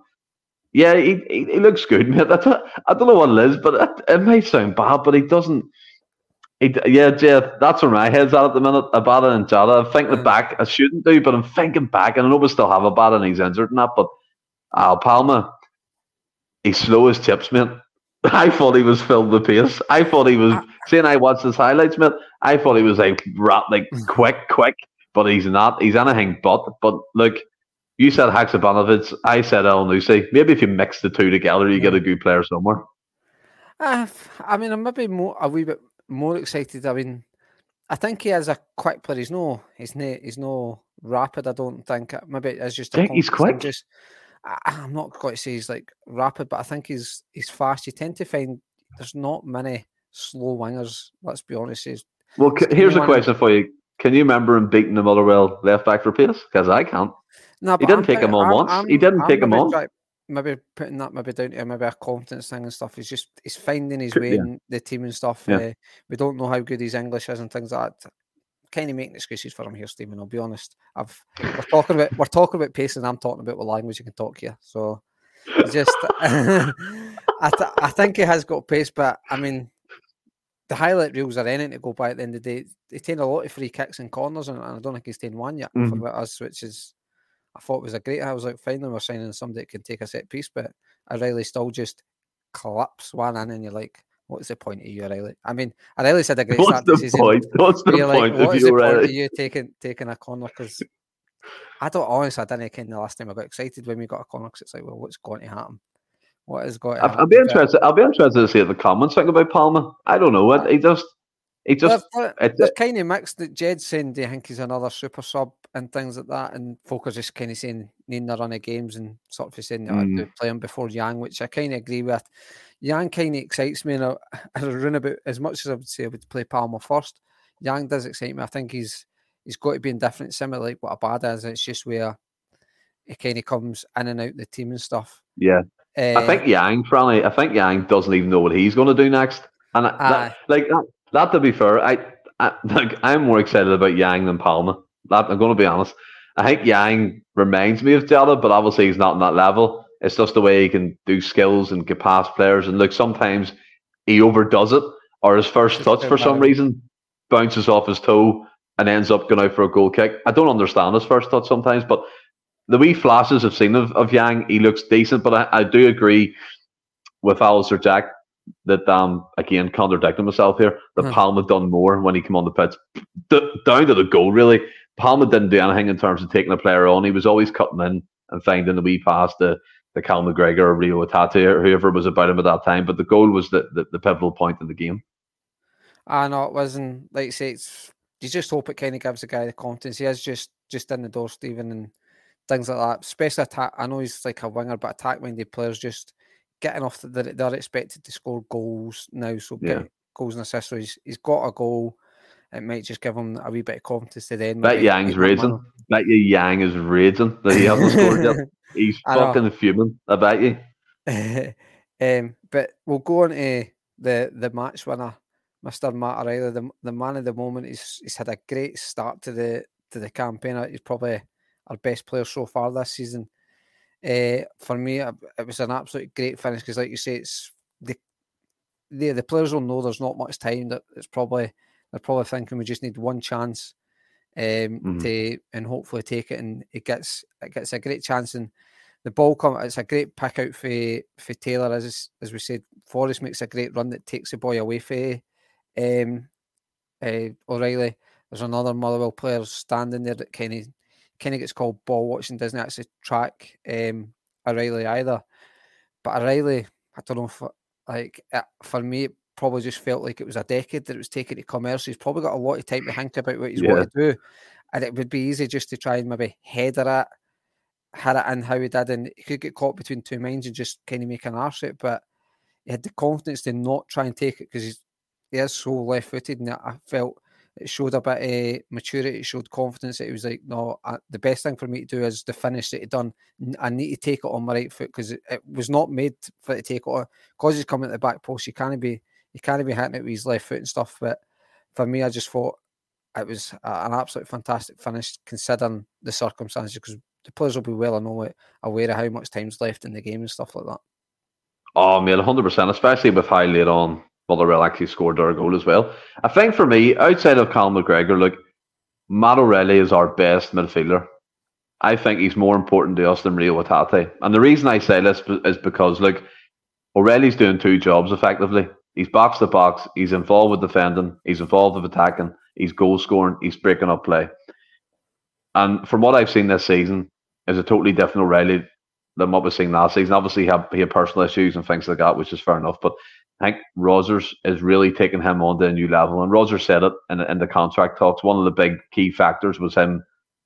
yeah, he, he, he looks good, mate. That's a, I don't know what it is, but it, it may sound bad, but he doesn't. He, yeah, Jeff, that's where my head's at at the minute. Abada and Jota. I'm thinking mm. back. I shouldn't do, but I'm thinking back, and I know we still have Abada and he's injured and that, but Al Palma, he's slow as chips, mate. I thought he was filled with pace. I thought he was. Seeing I watched his highlights, mate, I thought he was like rat, like mm. quick, quick, but he's not. He's anything but. But look, you said Haksabanovic, I said Elyounoussi. Maybe if you mix the two together, you get a good player somewhere. Uh, I mean, I'm maybe more a wee bit more excited. I mean, I think he has a quick player. He's no, he's no, he's no rapid. I don't think. Uh, maybe it's just. I think he's quick. Just, I, I'm not going to say he's like rapid, but I think he's he's fast. You tend to find there's not many slow wingers. Let's be honest. He's, well, here's a question for you: Can you remember him beating the Motherwell left back for pace? Because I can't. No, he didn't I'm take him on I'm, once. I'm, he didn't take him on. Maybe putting that maybe down to maybe a confidence thing and stuff. He's just he's finding his way yeah. in the team and stuff. Yeah. Uh, we don't know how good his English is and things like that. Kind of making excuses for him here, Stephen. I'll be honest. I've we're talking about we're talking about pace and I'm talking about what language you can talk here. So just I th- I think he has got pace, but I mean the highlight reels are anything to go by at the end of the day. They take a lot of free kicks and corners, and I don't think he's taken one yet mm-hmm. for us, which is I thought it was a great. I was like, finally, we're signing somebody that can take a set piece, but O'Riley still just collapse one in, and you're like, what's the point of you, O'Riley? I mean, O'Riley's had a great What's start the season. Point? What's the point what is the O'Riley? point of you taking taking a corner? Because I don't honestly, I didn't kind the last time I got excited when we got a corner. Cause it's like, well, what's going to happen? What is going? To I'll, I'll be interested. I'll be interested to see the comments think about Palma. I don't know. It, he just He just they're, they're kind of mixed. That Jed saying, "Do you think he's another super sub?" and things like that, and folk are just kind of saying needing a run of games and sort of saying, "I do play him before Yang," which I kind of agree with. Yang kind of excites me, and I, I run about as much as I would say I would play Palma first. Yang does excite me. I think he's he's got to be in different, similar like what bad is. It's just where he kind of comes in and out the team and stuff. Yeah, uh, I think Yang, Franny, I think Yang doesn't even know what he's going to do next. And that, like that, that, to be fair, I, I like I'm more excited about Yang than Palma. That, I'm going to be honest. I think Yang reminds me of Jota, but obviously he's not on that level. It's just the way he can do skills and get past players. And look, sometimes he overdoes it, or his first touch for some reason bounces off his toe and ends up going out for a goal kick. I don't understand his first touch sometimes, but the wee flashes I've seen of, of Yang, he looks decent. But I, I do agree with Alistair Jack that um again contradicting myself here. That hmm. Palma done more when he came on the pitch. D- down to the goal really. Palma didn't do anything in terms of taking a player on. He was always cutting in and finding the wee pass to, to Cal McGregor or Rio Hatate or whoever was about him at that time. But the goal was the, the, the pivotal point in the game. I know it wasn't like I say it's you just hope it kind of gives the guy the confidence. He is just just in the door Stephen and things like that. Especially attack I know he's like a winger but attack minded players just getting off that they're expected to score goals now. So yeah. goals and assists. So he's, he's got a goal. It might just give him a wee bit of confidence to then. That Yang's raging. That Yang is raging that he hasn't scored yet. He's fucking fuming. I bet you. um, but we'll go on to the the match winner, Mr. Matt O'Riley, the, the man of the moment. He's he's had a great start to the to the campaign. He's probably our best player so far this season. Uh, for me, it was an absolute great finish because, like you say, it's the, the the players will know there's not much time. That it's probably they're probably thinking we just need one chance um, mm-hmm. to and hopefully take it, and it gets it gets a great chance. And the ball come, it's a great pick out for for Taylor, as as we said. Forrest makes a great run that takes the boy away for um, uh, O'Riley. There's another Motherwell player standing there that kind of kind of gets called ball watching, doesn't actually track um, O'Riley either. But O'Riley, I don't know if like it, for me, it probably just felt like it was a decade that it was taking to come commerce. He's probably got a lot of time to think about what he's yeah. want to do, and it would be easy just to try and maybe header it, had it in how he did, and he could get caught between two minds and just kind of make an arse it. But he had the confidence to not try and take it because he's he is so left-footed, and I felt it showed a bit of maturity. It showed confidence. It was like, no, I, the best thing for me to do is the finish he done. I need to take it on my right foot because it, it, was not made for it to take it on. Because he's coming at the back post, you can't be you can't be hitting it with his left foot and stuff. But for me, I just thought it was an absolute fantastic finish considering the circumstances because the players will be well aware of how much time's left in the game and stuff like that. Oh, man, 100%, especially with how late on Motherwell actually scored their goal as well. I think for me, outside of Cal McGregor, look, Matt O'Riley is our best midfielder. I think he's more important to us than Rio Hatate. And the reason I say this is because, look, O'Riley's doing two jobs effectively. He's box to box, he's involved with defending, he's involved with attacking, he's goal scoring, he's breaking up play. And from what I've seen this season, is a totally different O'Riley than what we've seen last season. Obviously, he had, he had personal issues and things like that, which is fair enough. But I think Rodgers is really taking him on to a new level. And Rodgers said it in, in the contract talks. One of the big key factors was him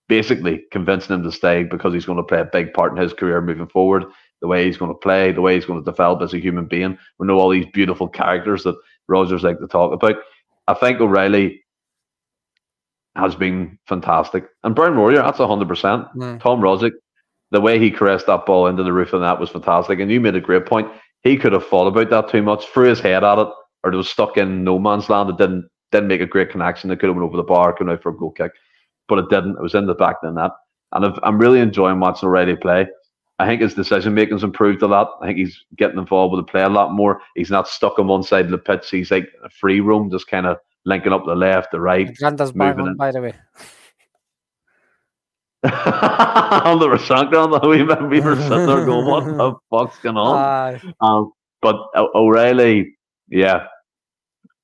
basically convincing him to stay because he's going to play a big part in his career moving forward. The way he's going to play, the way he's going to develop as a human being. We know all these beautiful characters that Rodgers like to talk about. I think O'Riley has been fantastic. And Brian Warrior, that's 100%. Mm. Tom Rogic, the way he caressed that ball into the roof of that was fantastic. And you made a great point he could have thought about that too much, threw his head at it, or it was stuck in no man's land. It didn't didn't make a great connection. It could have went over the bar, come out for a goal kick, but it didn't. It was in the back of the net. And i am really enjoying watching O'Riley play. I think his decision making's improved a lot. I think he's getting involved with the play a lot more. He's not stuck on one side of the pitch. He's like a free roam, just kind of linking up the left, the right. Granda's moving by the way. on the Rashankar, we, we were sitting there going, what the fuck's going on? Um, but O'Riley, yeah,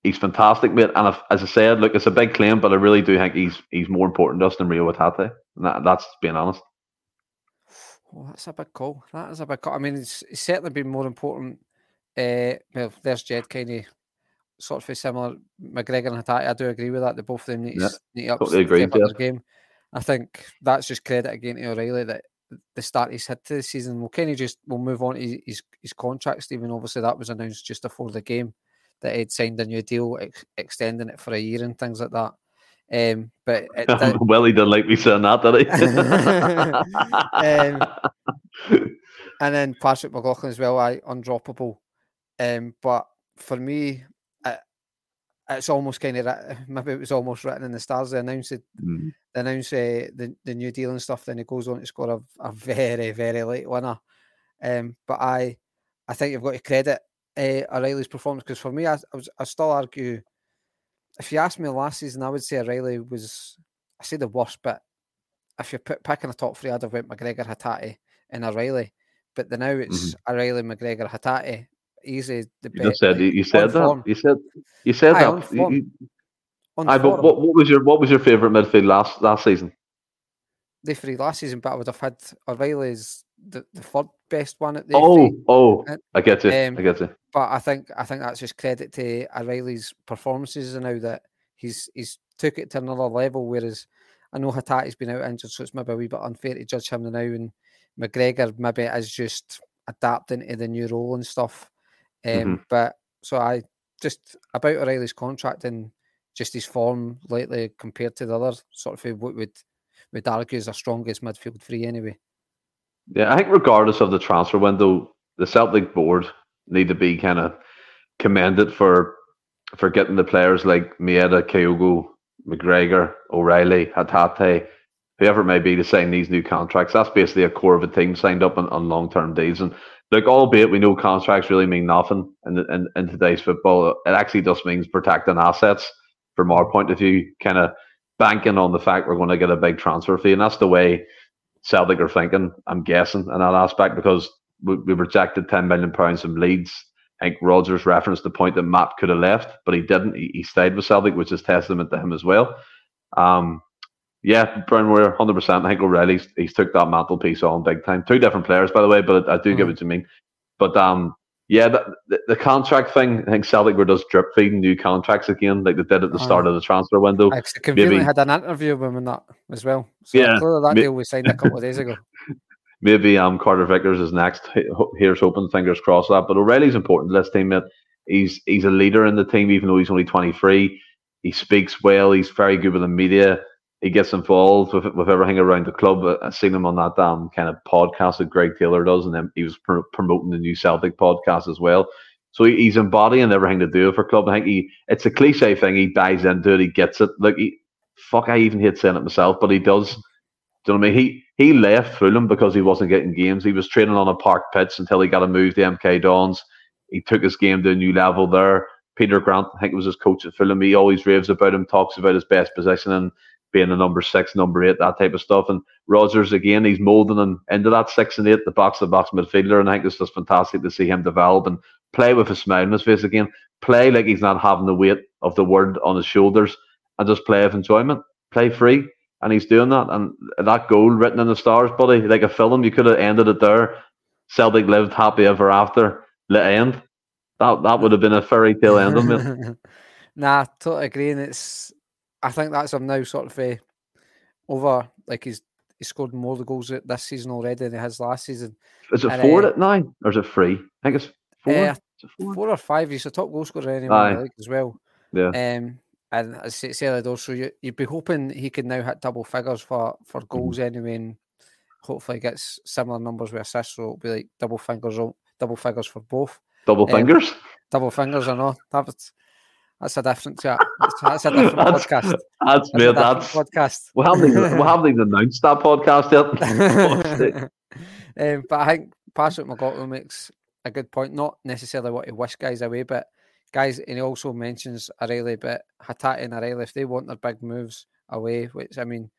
he's fantastic, mate. And if, as I said, look, it's a big claim, but I really do think he's he's more important to us than Rio Hatate. And that, that's being honest. Oh, that's a big call. That is a big call. I mean, it's, it's certainly been more important. Uh, well, there's Jed kind of sort of similar. McGregor and Hatate, I do agree with that. They both of them need, Yeah, to, need to up, totally agree, yeah. game. I think that's just credit again to O'Riley that the start he's had to the season. We'll kind of just we'll move on to his, his, contract, Stephen. Obviously, that was announced just before the game that he'd signed a new deal, ex- extending it for a year and things like that. Um, but it well, he didn't like me saying that, did he? and then Patrick McLaughlin as well, I undroppable. Um, but for me, it's almost kind of maybe it was almost written in the stars. They announced it, Mm. they announced uh, the the new deal and stuff. Then he goes on to score a, a very very late winner. Um, but I I think you've got to credit uh, O'Riley's performance because for me, I, I was I still argue. If you asked me last season, I would say O'Riley was I say the worst, but if you're put, picking a top three, I'd have went McGregor, Hatate, and O'Riley. But the now it's O'Riley, McGregor, Hatate. Easy the You said you said that. form. You said you said Aye, that. Aye, but what, what was your what was your favourite midfield last last season? the three last season, but I would have had O'Riley's the, the third best one at the Oh, FA. oh, Uh, I get you. um, I get you. But I think I think that's just credit to O'Riley's performances and now that he's he's took it to another level. Whereas I know Hatate's been out injured, so it's maybe a wee bit unfair to judge him now. And McGregor maybe is just adapting to the new role and stuff. Um, Mhm. But so I just about O'Riley's contract and just his form lately compared to the other sort of what would would argue is our strongest midfield three anyway. Yeah, I think regardless of the transfer window, the Celtic board need to be kind of commended for for getting the players like Maeda, Kyogo, McGregor, O'Riley, Hatate, whoever it may be, to sign these new contracts. That's basically a core of a team signed up on, on long term deals. And look, albeit we know contracts really mean nothing in, in in today's football, it actually just means protecting assets from our point of view, kind of banking on the fact we're going to get a big transfer fee, and that's the way Celtic are thinking. I'm guessing in that aspect because we, we rejected ten million pounds from Leeds. I think Rodgers referenced the point that Matt could have left, but he didn't. He, he stayed with Celtic, which is testament to him as well. Um, yeah, Warrior, hundred percent. I think O'Riley's he's took that mantelpiece on big time. Two different players, by the way, but I, do get Mhm. what you mean. But um, yeah, the, the, the contract thing. I think Celtic were just drip feeding new contracts again, like they did at the start of the transfer window. I conveniently maybe- had an interview with him in that as well. So Yeah, that may- deal was signed a couple of days ago. maybe um Carter Vickers is next. Here's hoping, fingers crossed that. But O'Riley's important to this team. Mate. He's he's a leader in the team, even though he's only 23. He speaks well. He's very good with the media. He gets involved with with everything around the club. I- I've seen him on that um kind of podcast that Greg Taylor does, and then he was pr- promoting the new Celtic podcast as well. So he, he's embodying everything to do for club. I think he it's a cliche thing. He buys into it. He gets it. Like he, fuck, I even hate saying it myself, but he does. Do you know what I mean? He he left Fulham because he wasn't getting games. He was training on a park pitch until he got a move to MK Dons. He took his game to a new level there. Peter Grant, I think, it was his coach at Fulham. He always raves about him, talks about his best position and being a number six, number eight, that type of stuff. And Rodgers, again, he's moulding him into that six and eight, the box to box midfielder. And I think it's just fantastic to see him develop and play with a smile on his face again. Play like he's not having the weight of the world on his shoulders and just play with enjoyment, play free and he's doing that. And that goal written in the stars, buddy, like a film, you could have ended it there. Celtic lived happy ever after. The end. That that would have been a fairy tale ending. nah, totally agree. And it's, I think that's him now sort of uh, over, like he's he scored more the goals this season already than he has last season. Is it And, four uh, at nine or is it three? I think it's four. Uh, it four? Four or five, he's a top goal scorer anyway in the league as well. Yeah. Um, and as I said, also you, you'd be hoping he could now hit double figures for Mm-hmm. for goals anyway, and hopefully gets similar numbers with assists. So it'll be like double fingers, double figures for both. Double um, fingers. Double fingers or not? That was, that's a different chat. That's, a different That's- podcast. That's That's a That's podcast. we haven't even, we haven't even announced that podcast yet. um, but I think Patrick McLaughlin makes a good point. Not necessarily what he wish guys away, but guys, and he also mentions O'Riley, but Hatate and O'Riley, if they want their big moves away, which I mean,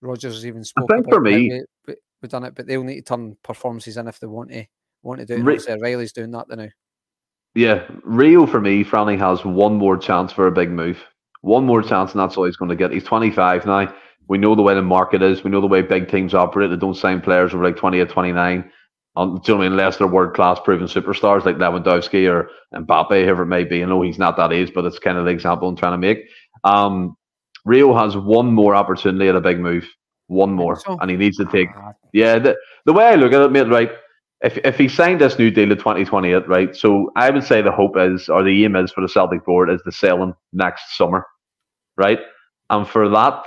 Rodgers has even spoke think about for me- we- we- we've done it, but they'll need to turn performances in if they want to want to do it. Re- obviously O'Riley's doing that now. Yeah, Rio for me, Franny has one more chance for a big move. One more chance, and that's all he's going to get. He's 25 now. We know the way the market is. We know the way big teams operate. They don't sign players over like 20 or 29. Um, do you know what I mean? Unless they're world class proven superstars like Lewandowski or Mbappe, whoever it may be. I know he's not that age, but it's kind of the example I'm trying to make. Um, Rio has one more opportunity at a big move, one more, so. and he needs to take. Ah. Yeah, the, the way I look at it, mate, right? If if he signed this new deal in 2028, right? So I would say the hope is, or the aim is for the Celtic board, is to sell him next summer, right? And for that,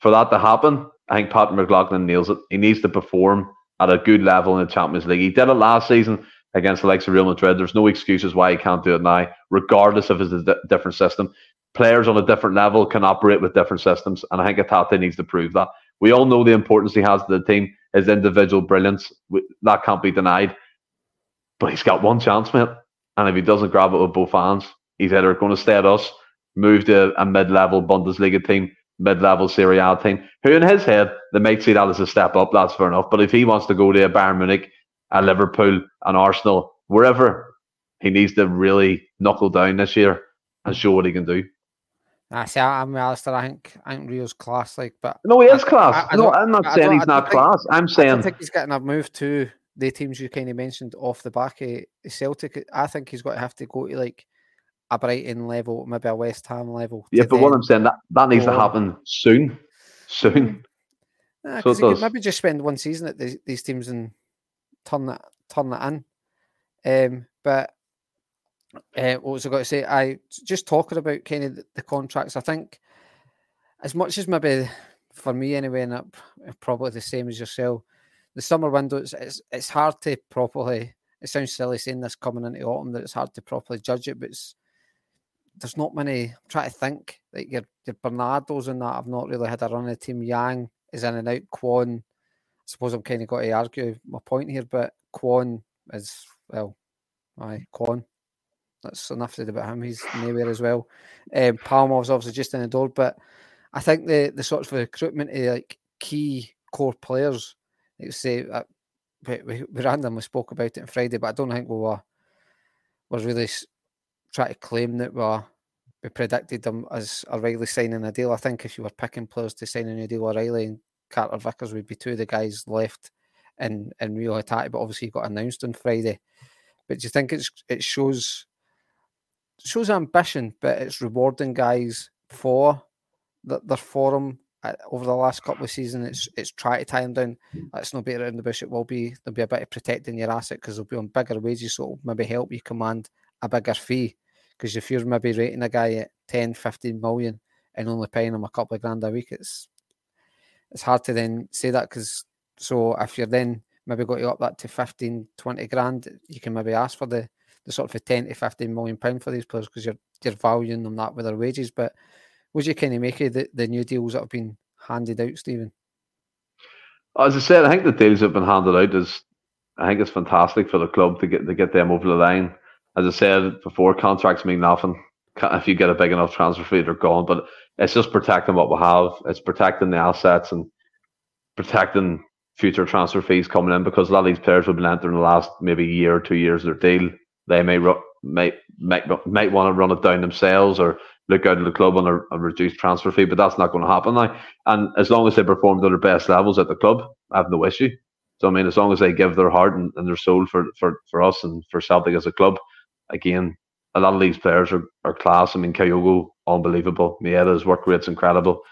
for that to happen, I think Pat McLaughlin nails it. He needs to perform at a good level in the Champions League. He did it last season against the likes of Real Madrid. There's no excuses why he can't do it now, regardless of his a different system. Players on a different level can operate with different systems, and I think Hatate needs to prove that. We all know the importance he has to the team, his individual brilliance. That can't be denied. But he's got one chance, mate. And if he doesn't grab it with both hands, he's either going to stay at us, move to a mid-level Bundesliga team, mid-level Serie A team, who in his head, they might see that as a step up, that's fair enough. But if he wants to go to a Bayern Munich, a Liverpool, an Arsenal, wherever, he needs to really knuckle down this year and show what he can do. I see. I'm Alistair. I think I think Rio's class, like, but no, he is class. I, I no, I'm not saying he's not think, class. I'm saying I think he's getting a move to the teams you kind of mentioned off the back of Celtic. I think he's got to have to go to like a Brighton level, maybe a West Ham level. Yeah, but what I'm saying that that needs to happen soon, soon. Nah, so could maybe just spend one season at these, these teams and turn that turn that in. Um, but uh, what was I going to say? I just talking about kind of the, the contracts. I think as much as maybe for me anyway, and probably the same as yourself, the summer window it's, it's it's hard to properly. It sounds silly saying this coming into autumn that it's hard to properly judge it, but there's not many. I'm trying to think like your your Bernardos and that. I've not really had a run of team. Yang is in and out. Kwon. I suppose I'm kind of got to argue my point here, but Kwon is well, aye, Kwon. That's enough said about him. He's nowhere as well. Um, Palma's obviously just in the door, but I think the the sorts of recruitment of like key core players, like say, uh, we, we, randomly spoke about it on Friday, but I don't think we were was really try to claim that we we predicted them as O'Riley signing a deal. I think if you were picking players to sign a new deal, O'Riley and Carter Vickers would be two of the guys left in in Rio Hatate, but obviously he got announced on Friday. But do you think it's it shows shows ambition, but it's rewarding guys for that their forum uh, over the last couple of seasons. It's it's try to tie them down. Let's not beat around the bush. It will be there'll be a bit of protecting your asset because they'll be on bigger wages, so it'll maybe help you command a bigger fee. Because if you're maybe rating a guy at 10, 15 million and only paying him a couple of grand a week, it's it's hard to then say that because so if you're then maybe got to up that to 15, 20 grand, you can maybe ask for the, the sort of a 10 to 15 million pound for these players because you're you're valuing them that with their wages. But would you kind of make the, the new deals that have been handed out, Stephen? As I said, I think the deals that have been handed out is I think it's fantastic for the club to get to get them over the line as I said before, contracts mean nothing. If you get a big enough transfer fee, they're gone. But it's just protecting what we have. It's protecting the assets and protecting future transfer fees coming in because a lot of these players have been entering the last maybe year or two years of their deal. They may might might want to run it down themselves or look out of the club on a, a, reduced transfer fee, but that's not going to happen now. And as long as they perform to their best levels at the club, I have no issue. So I mean, as long as they give their heart and, and their soul for, for, for us and for Celtic as a club, again, a lot of these players are, are class. I mean, Kyogo, unbelievable. Maeda's work rate's incredible.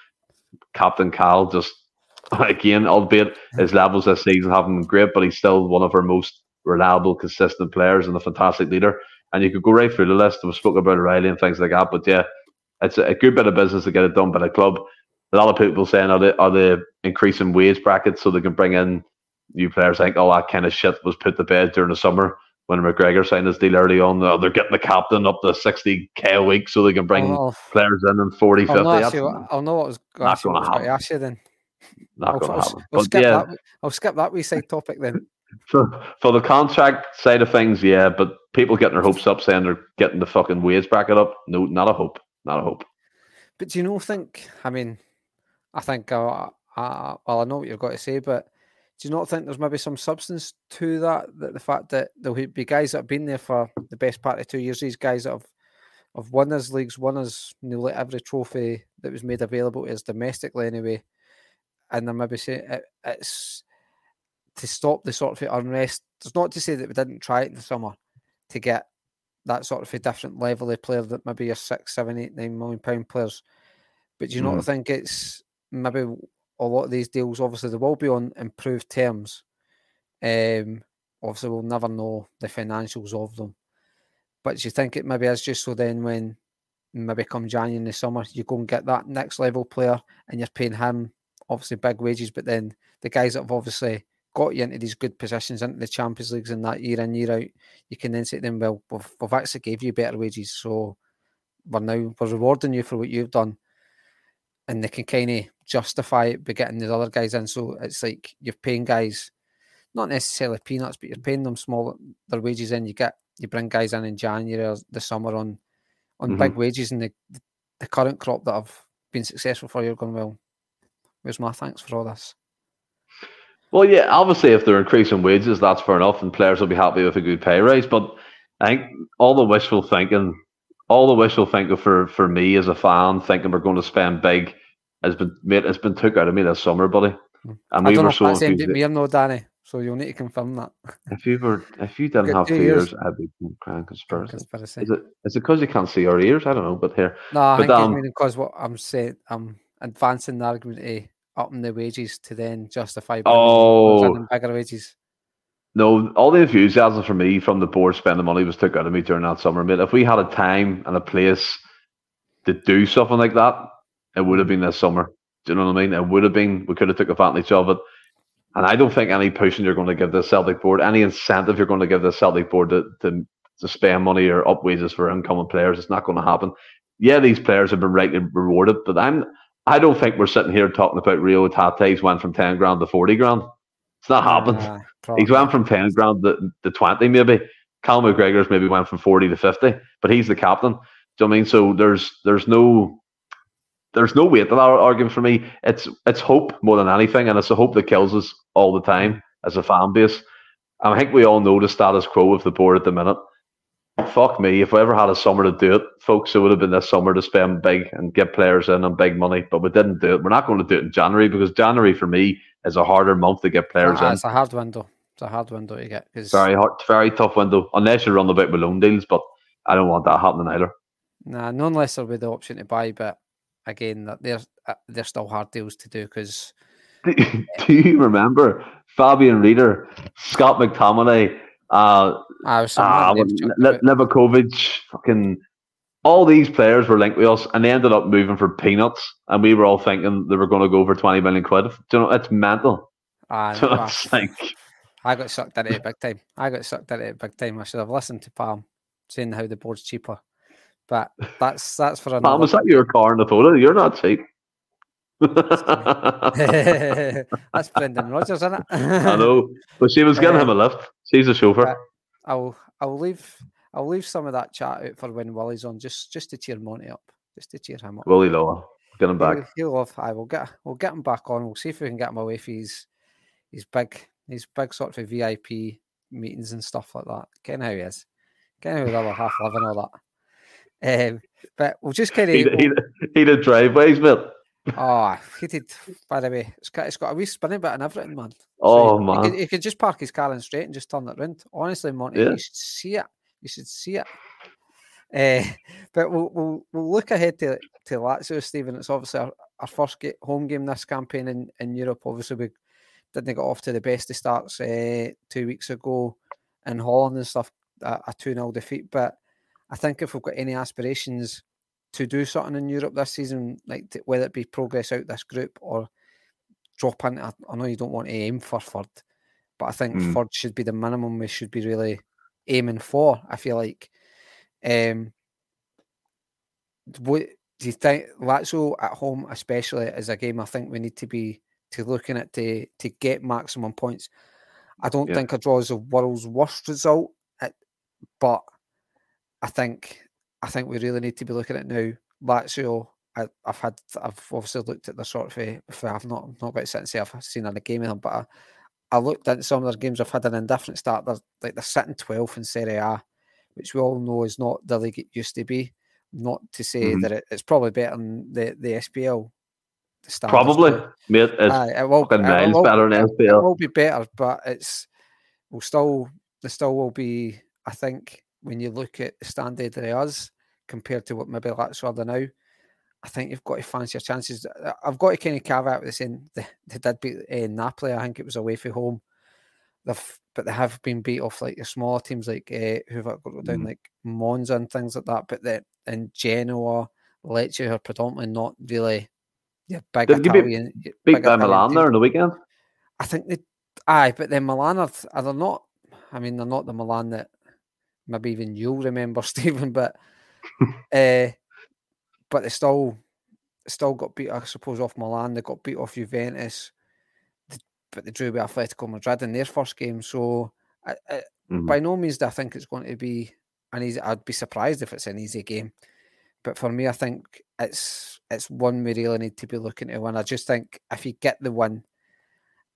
Captain Cal, just again, albeit his levels this season haven't been great, but he's still one of our most reliable, consistent players and a fantastic leader. And you could go right through the list. We spoke about Riley and things like that, but yeah, it's a, a good bit of business to get it done by the club. A lot of people saying are they are they increasing wage brackets so they can bring in new players. I think all that kind of shit was put to bed during the summer when McGregor signed his deal early on, uh, they're getting the captain up to 60k a week so they can bring oh, players in in 40, 50. I'll know, I'll know what was not going to happen. Ask you then. Not going to happen. I'll, skip yeah. that, I'll skip that wee side topic then. For, for the contract side of things, yeah, but people getting their hopes up saying they're getting the fucking wage bracket up. No, not a hope. Not a hope. But do you know, think, I mean, I think, uh, uh, well, I know what you've got to say, but do you not think there's maybe some substance to that? That the fact that there'll be guys that have been there for the best part of two years, these guys that have have won his leagues, won his nearly every trophy that was made available to us domestically anyway, and they're maybe saying it, it's to stop the sort of unrest It's not to say that we didn't try it in the summer to get that sort of a different level of player that maybe your six, seven, eight, nine million pound players. But do you mm. not think it's maybe a lot of these deals, obviously, they will be on improved terms. Um, obviously, we'll never know the financials of them. But do you think it maybe is just so then when maybe come January in the summer, you go and get that next level player and you're paying him obviously big wages, but then the guys that have obviously got you into these good positions into the Champions Leagues and that year in, year out, you can then say to them, Well, we've, we've actually gave you better wages, so we're now we're rewarding you for what you've done. And they can kind of justify it by getting these other guys in. So it's like you're paying guys not necessarily peanuts, but you're paying them small their wages in. You get you bring guys in in January or the summer on on mm-hmm. big wages, and the the current crop that have been successful for you are going well. Where's my thanks for all this? Well, yeah, obviously, if they're increasing wages, that's fair enough, and players will be happy with a good pay raise. But I think all the wishful thinking, all the wishful thinking for for me as a fan, thinking we're going to spend big, has been made has been took out of me this summer, buddy. Hmm. And I we were so. That's aimed at me, no, Danny. So you'll need to confirm that. If you were, if you didn't have two ears, I'd be crying conspiracy. conspiracy. Is it? Is it because you can't see our ears? I don't know, but here. No, I but, think um, because what I'm saying, I'm advancing the argument to upping the wages to then justify oh bigger wages. No, all the enthusiasm for me from the board spending money was took out of me during that summer. Mate, if we had a time and a place to do something like that, it would have been this summer. Do you know what I mean? It would have been. We could have took advantage of it. And I don't think any pushing you're going to give the Celtic board, any incentive you're going to give the Celtic board to, to, to spend money or up wages for incoming players, it's not going to happen. Yeah, these players have been rightly rewarded, but I'm I don't think we're sitting here talking about Rio Hatate's went from ten grand to forty grand. It's not happened. Uh, he's went from ten grand to, to twenty maybe. Cal McGregor's maybe went from forty to fifty, but he's the captain. Do you know I mean? So there's there's no there's no weight to that argument for me. It's it's hope more than anything, and it's a hope that kills us all the time as a fan base. I think we all know the status quo of the board at the minute. Fuck me, if we ever had a summer to do it, folks, it would have been this summer to spend big and get players in and big money, but we didn't do it. We're not going to do it in January because January for me is a harder month to get players uh, in. It's a hard window. It's a hard window to get. Cause... Very hard, very tough window, unless you run about with loan deals, but I don't want that happening either. Nah, unless there'll be the option to buy, but again, that they're uh, they're still hard deals to do because. Do, do you remember Fabian Rieder, Scott McTominay, uh, uh, Livakovic, fucking all these players were linked with us, and they ended up moving for peanuts, and we were all thinking they were going to go for twenty million quid. Do you know, it's mental. Uh, so it's like, I got sucked into it big time. I got sucked into it big time. I should have listened to Palm saying how the board's cheaper. But that's that's for another. Mom, was that your car in the photo? You're not cheap. that's Brendan Rodgers, isn't it? I know, but she was giving him a lift. She's a chauffeur. I'll I'll leave I'll leave some of that chat out for when Willie's on, just just to cheer Monty up, just to cheer him up. Willie Lower, get him back. He'll, he'll I will get we'll get him back on. We'll see if we can get him away for his his big his big sort of VIP meetings and stuff like that. Getting how he is, getting how the other half living all that. Um, but we'll just kind of he'd, he, he did driveways, but oh, he did. By the way, it's got it's got a wee spinning bit and everything, man. Oh so man, he could, he could, just park his car in straight and just turn it round. Honestly, Monty, yeah. you should see it. You should see it. Uh, but we'll, we'll we'll look ahead to to Lazio, Stephen. It's obviously our, our first get, home game this campaign in, in Europe. Obviously, we didn't get off to the best of starts uh, two weeks ago in Holland and stuff. A, a 2 0 defeat, but I think if we've got any aspirations to do something in Europe this season, like to, whether it be progress out this group or drop into, I, I know you don't want to aim for third, but I think mm. third should be the minimum we should be really aiming for. I feel like. Um, what do you think Lazio at home, especially, is a game I think we need to be to looking at to to get maximum points. I don't yeah. think a draw is the world's worst result, but I think I think we really need to be looking at now. Lazio, I, have had I've obviously looked at the sort of if I've not not about to say I've seen a game of them, but I, I looked at some of their games. I've had an indifferent start. They're like they're sitting 12th in Serie A, which we all know is not the league it used to be. Not to say mm-hmm. that it, it's probably better than the the SPL. The probably, mate, uh, it will, it will, better than SPL. It will be better, but it's will still there still will be. I think when you look at the standard of us compared to what maybe Lazio are now, I think you've got to fancy your chances. I've got to kind of caveat with saying they, they did beat uh, Napoli. I think it was away from home. They've, but they have been beat off like the smaller teams like uh, who've got down mm. like Monza and things like that. But that in Genoa, Lecce are predominantly not really yeah big did Italian. Beat, beat by Milan there on the weekend. I think they, aye, but then Milan are, are they not? I mean, they're not the Milan that maybe even you'll remember, Stephen. But uh, but they still still got beat, I suppose, off Milan. They got beat off Juventus, but they drew with Atletico Madrid in their first game. So, I, I, mm-hmm. by no means do I think it's going to be an easy. I'd be surprised if it's an easy game. But for me, I think it's it's one we really need to be looking to win. I just think if you get the win,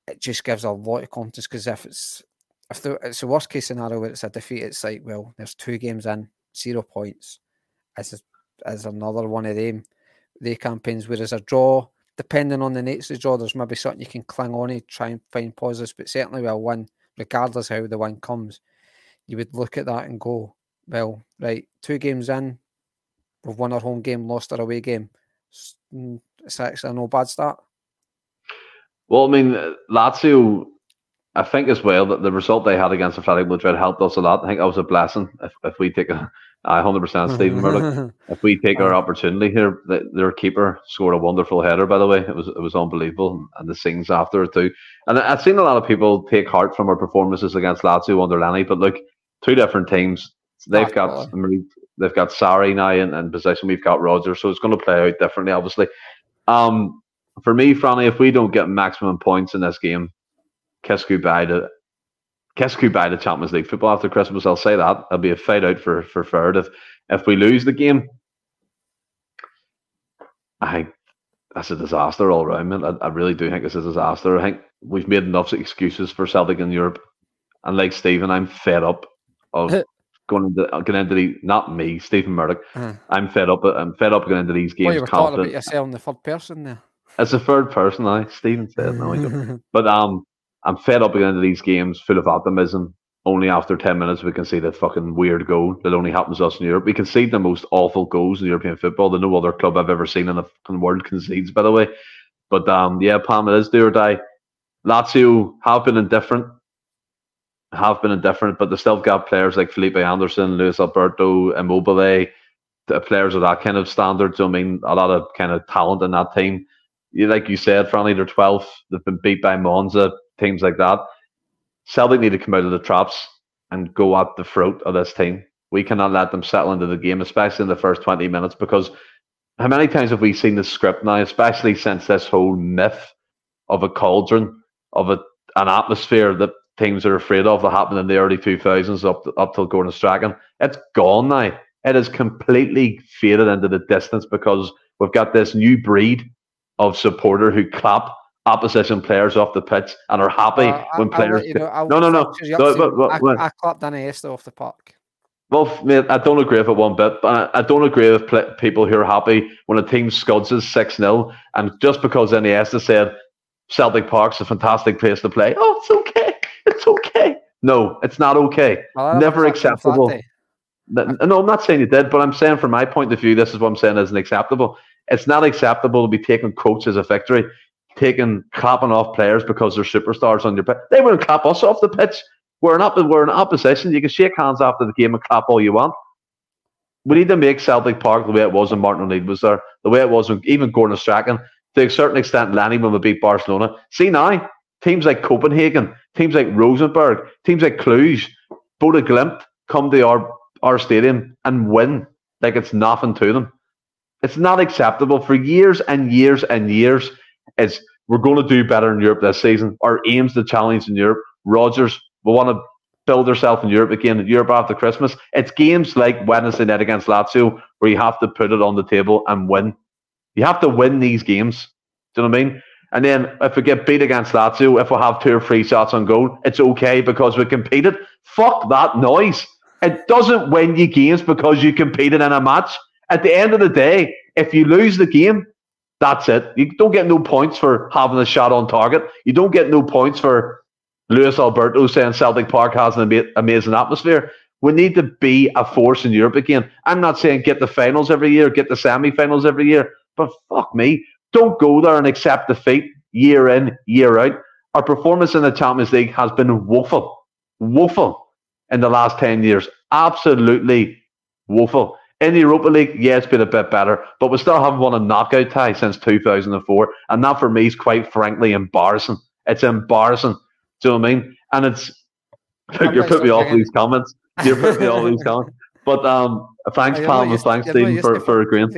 it just gives a lot of confidence. Because if it's if the, it's a worst case scenario where it's a defeat, it's like well, there's two games in, zero points. As as another one of them the campaigns. Whereas a draw, depending on the nature of the draw, there's maybe something you can cling on to, try and find positives. But certainly with a win, regardless how the win comes, you would look at that and go, well, right, two games in, we've won our home game, lost our away game. Mm, it's actually no bad start. Well, I mean, Lazio I think as well that the result they had against Athletic Madrid helped us a lot. I think that was a blessing. If, if we take a, hundred percent Stephen Murdoch, if we take our opportunity here, the, their keeper scored a wonderful header. By the way, it was it was unbelievable, and the scenes after it too. And I've seen a lot of people take heart from our performances against Lazio under Lenny, but look, two different teams. They've got they've got Sarri now in, in position. We've got Roger, so it's going to play out differently, obviously. Um, for me, Franny, if we don't get maximum points in this game, kiss goodbye to kiss goodbye to Champions League football after Christmas. I'll say that it'll be a fight out for for third. If if we lose the game, I think that's a disaster all round, Man. I, I really do think it's a disaster. I think we've made enough excuses for Celtic in Europe, and like Stephen, I'm fed up of going into going into the not me, Stephen Murdoch. Uh-huh. I'm fed up. I'm fed up going into these games. Well, you were talking about yourself in the third person there. As a third person, I Stephen said no, but um, I'm fed up again into these games full of optimism. Only after 10 minutes, we can see that fucking weird goal that only happens to us in Europe. We concede the most awful goals in European football that no other club I've ever seen in the, in the world concedes, by the way. But um, yeah, Pam, it is do or die. Lazio have been indifferent, have been indifferent, but they still got players like Felipe Anderson, Luis Alberto, Immobile, the players of that kind of standard. So, I mean, a lot of kind of talent in that team. Like you said, Franny, they're 12th. They've been beat by Monza teams like that. Celtic need to come out of the traps and go at the throat of this team. We cannot let them settle into the game, especially in the first 20 minutes, because how many times have we seen the script now, especially since this whole myth of a cauldron, of a, an atmosphere that teams are afraid of that happened in the early 2000s up, to, up till Gordon Strachan? It's gone now. It is completely faded into the distance because we've got this new breed of supporter who clap opposition players off the pitch and are happy uh, when I, players. You know, no, no, no. no but, but, but, I, I clapped Iniesta off the park. Well, mate, I don't agree with it one bit. But I, I don't agree with pl- people who are happy when a team scuds us 6 0. And just because Iniesta said Celtic Park's a fantastic place to play, oh, it's okay. It's okay. No, it's not okay. Well, Never acceptable. No, I'm not saying you did, but I'm saying from my point of view, this is what I'm saying isn't acceptable. It's not acceptable to be taking quotes as a victory taking clapping off players because they're superstars on your pitch. They wouldn't clap us off the pitch. We're in, we're in opposition. You can shake hands after the game and clap all you want. We need to make Celtic Park the way it was when Martin O'Neill was there, the way it was when even Gordon Strachan, to a certain extent, Lenny when we beat Barcelona. See now, teams like Copenhagen, teams like Rosenborg, teams like Cluj, Bodo Glimt come to our, our stadium and win like it's nothing to them. It's not acceptable for years and years and years is we're going to do better in Europe this season. Our aim's the challenge in Europe. Rodgers, will want to build herself in Europe again, Europe after Christmas. It's games like Wednesday night against Lazio where you have to put it on the table and win. You have to win these games. Do you know what I mean? And then if we get beat against Lazio, if we have two or three shots on goal, it's okay because we competed. Fuck that noise. It doesn't win you games because you competed in a match. At the end of the day, if you lose the game, that's it. You don't get no points for having a shot on target. You don't get no points for Luis Alberto saying Celtic Park has an amazing atmosphere. We need to be a force in Europe again. I'm not saying get the finals every year, get the semi-finals every year, but fuck me, don't go there and accept defeat year in, year out. Our performance in the Champions League has been woeful, woeful in the last 10 years. Absolutely woeful. In the Europa League, yeah, it's been a bit better, but we still haven't won a knockout tie since 2004. And that for me is quite frankly embarrassing. It's embarrassing. Do you know what I mean? And it's, you're putting me off these comments. You're putting me off these comments. But um, thanks, Pam, and thanks, Stephen, for, for agreeing.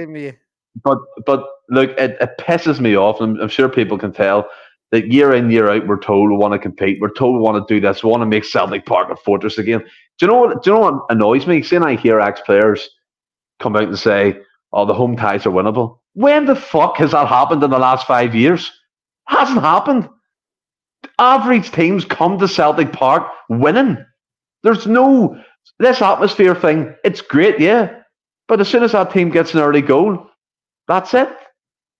But but look, it, it pisses me off, and I'm sure people can tell that year in, year out, we're told we want to compete. We're told we want to do this. We want to make Celtic Park a fortress again. Do you know what? Do you know what annoys me? Seeing I hear ex players come out and say, "Oh, the home ties are winnable." When the fuck has that happened in the last five years? Hasn't happened. Average teams come to Celtic Park winning. There's no this atmosphere thing. It's great, yeah, but as soon as that team gets an early goal, that's it.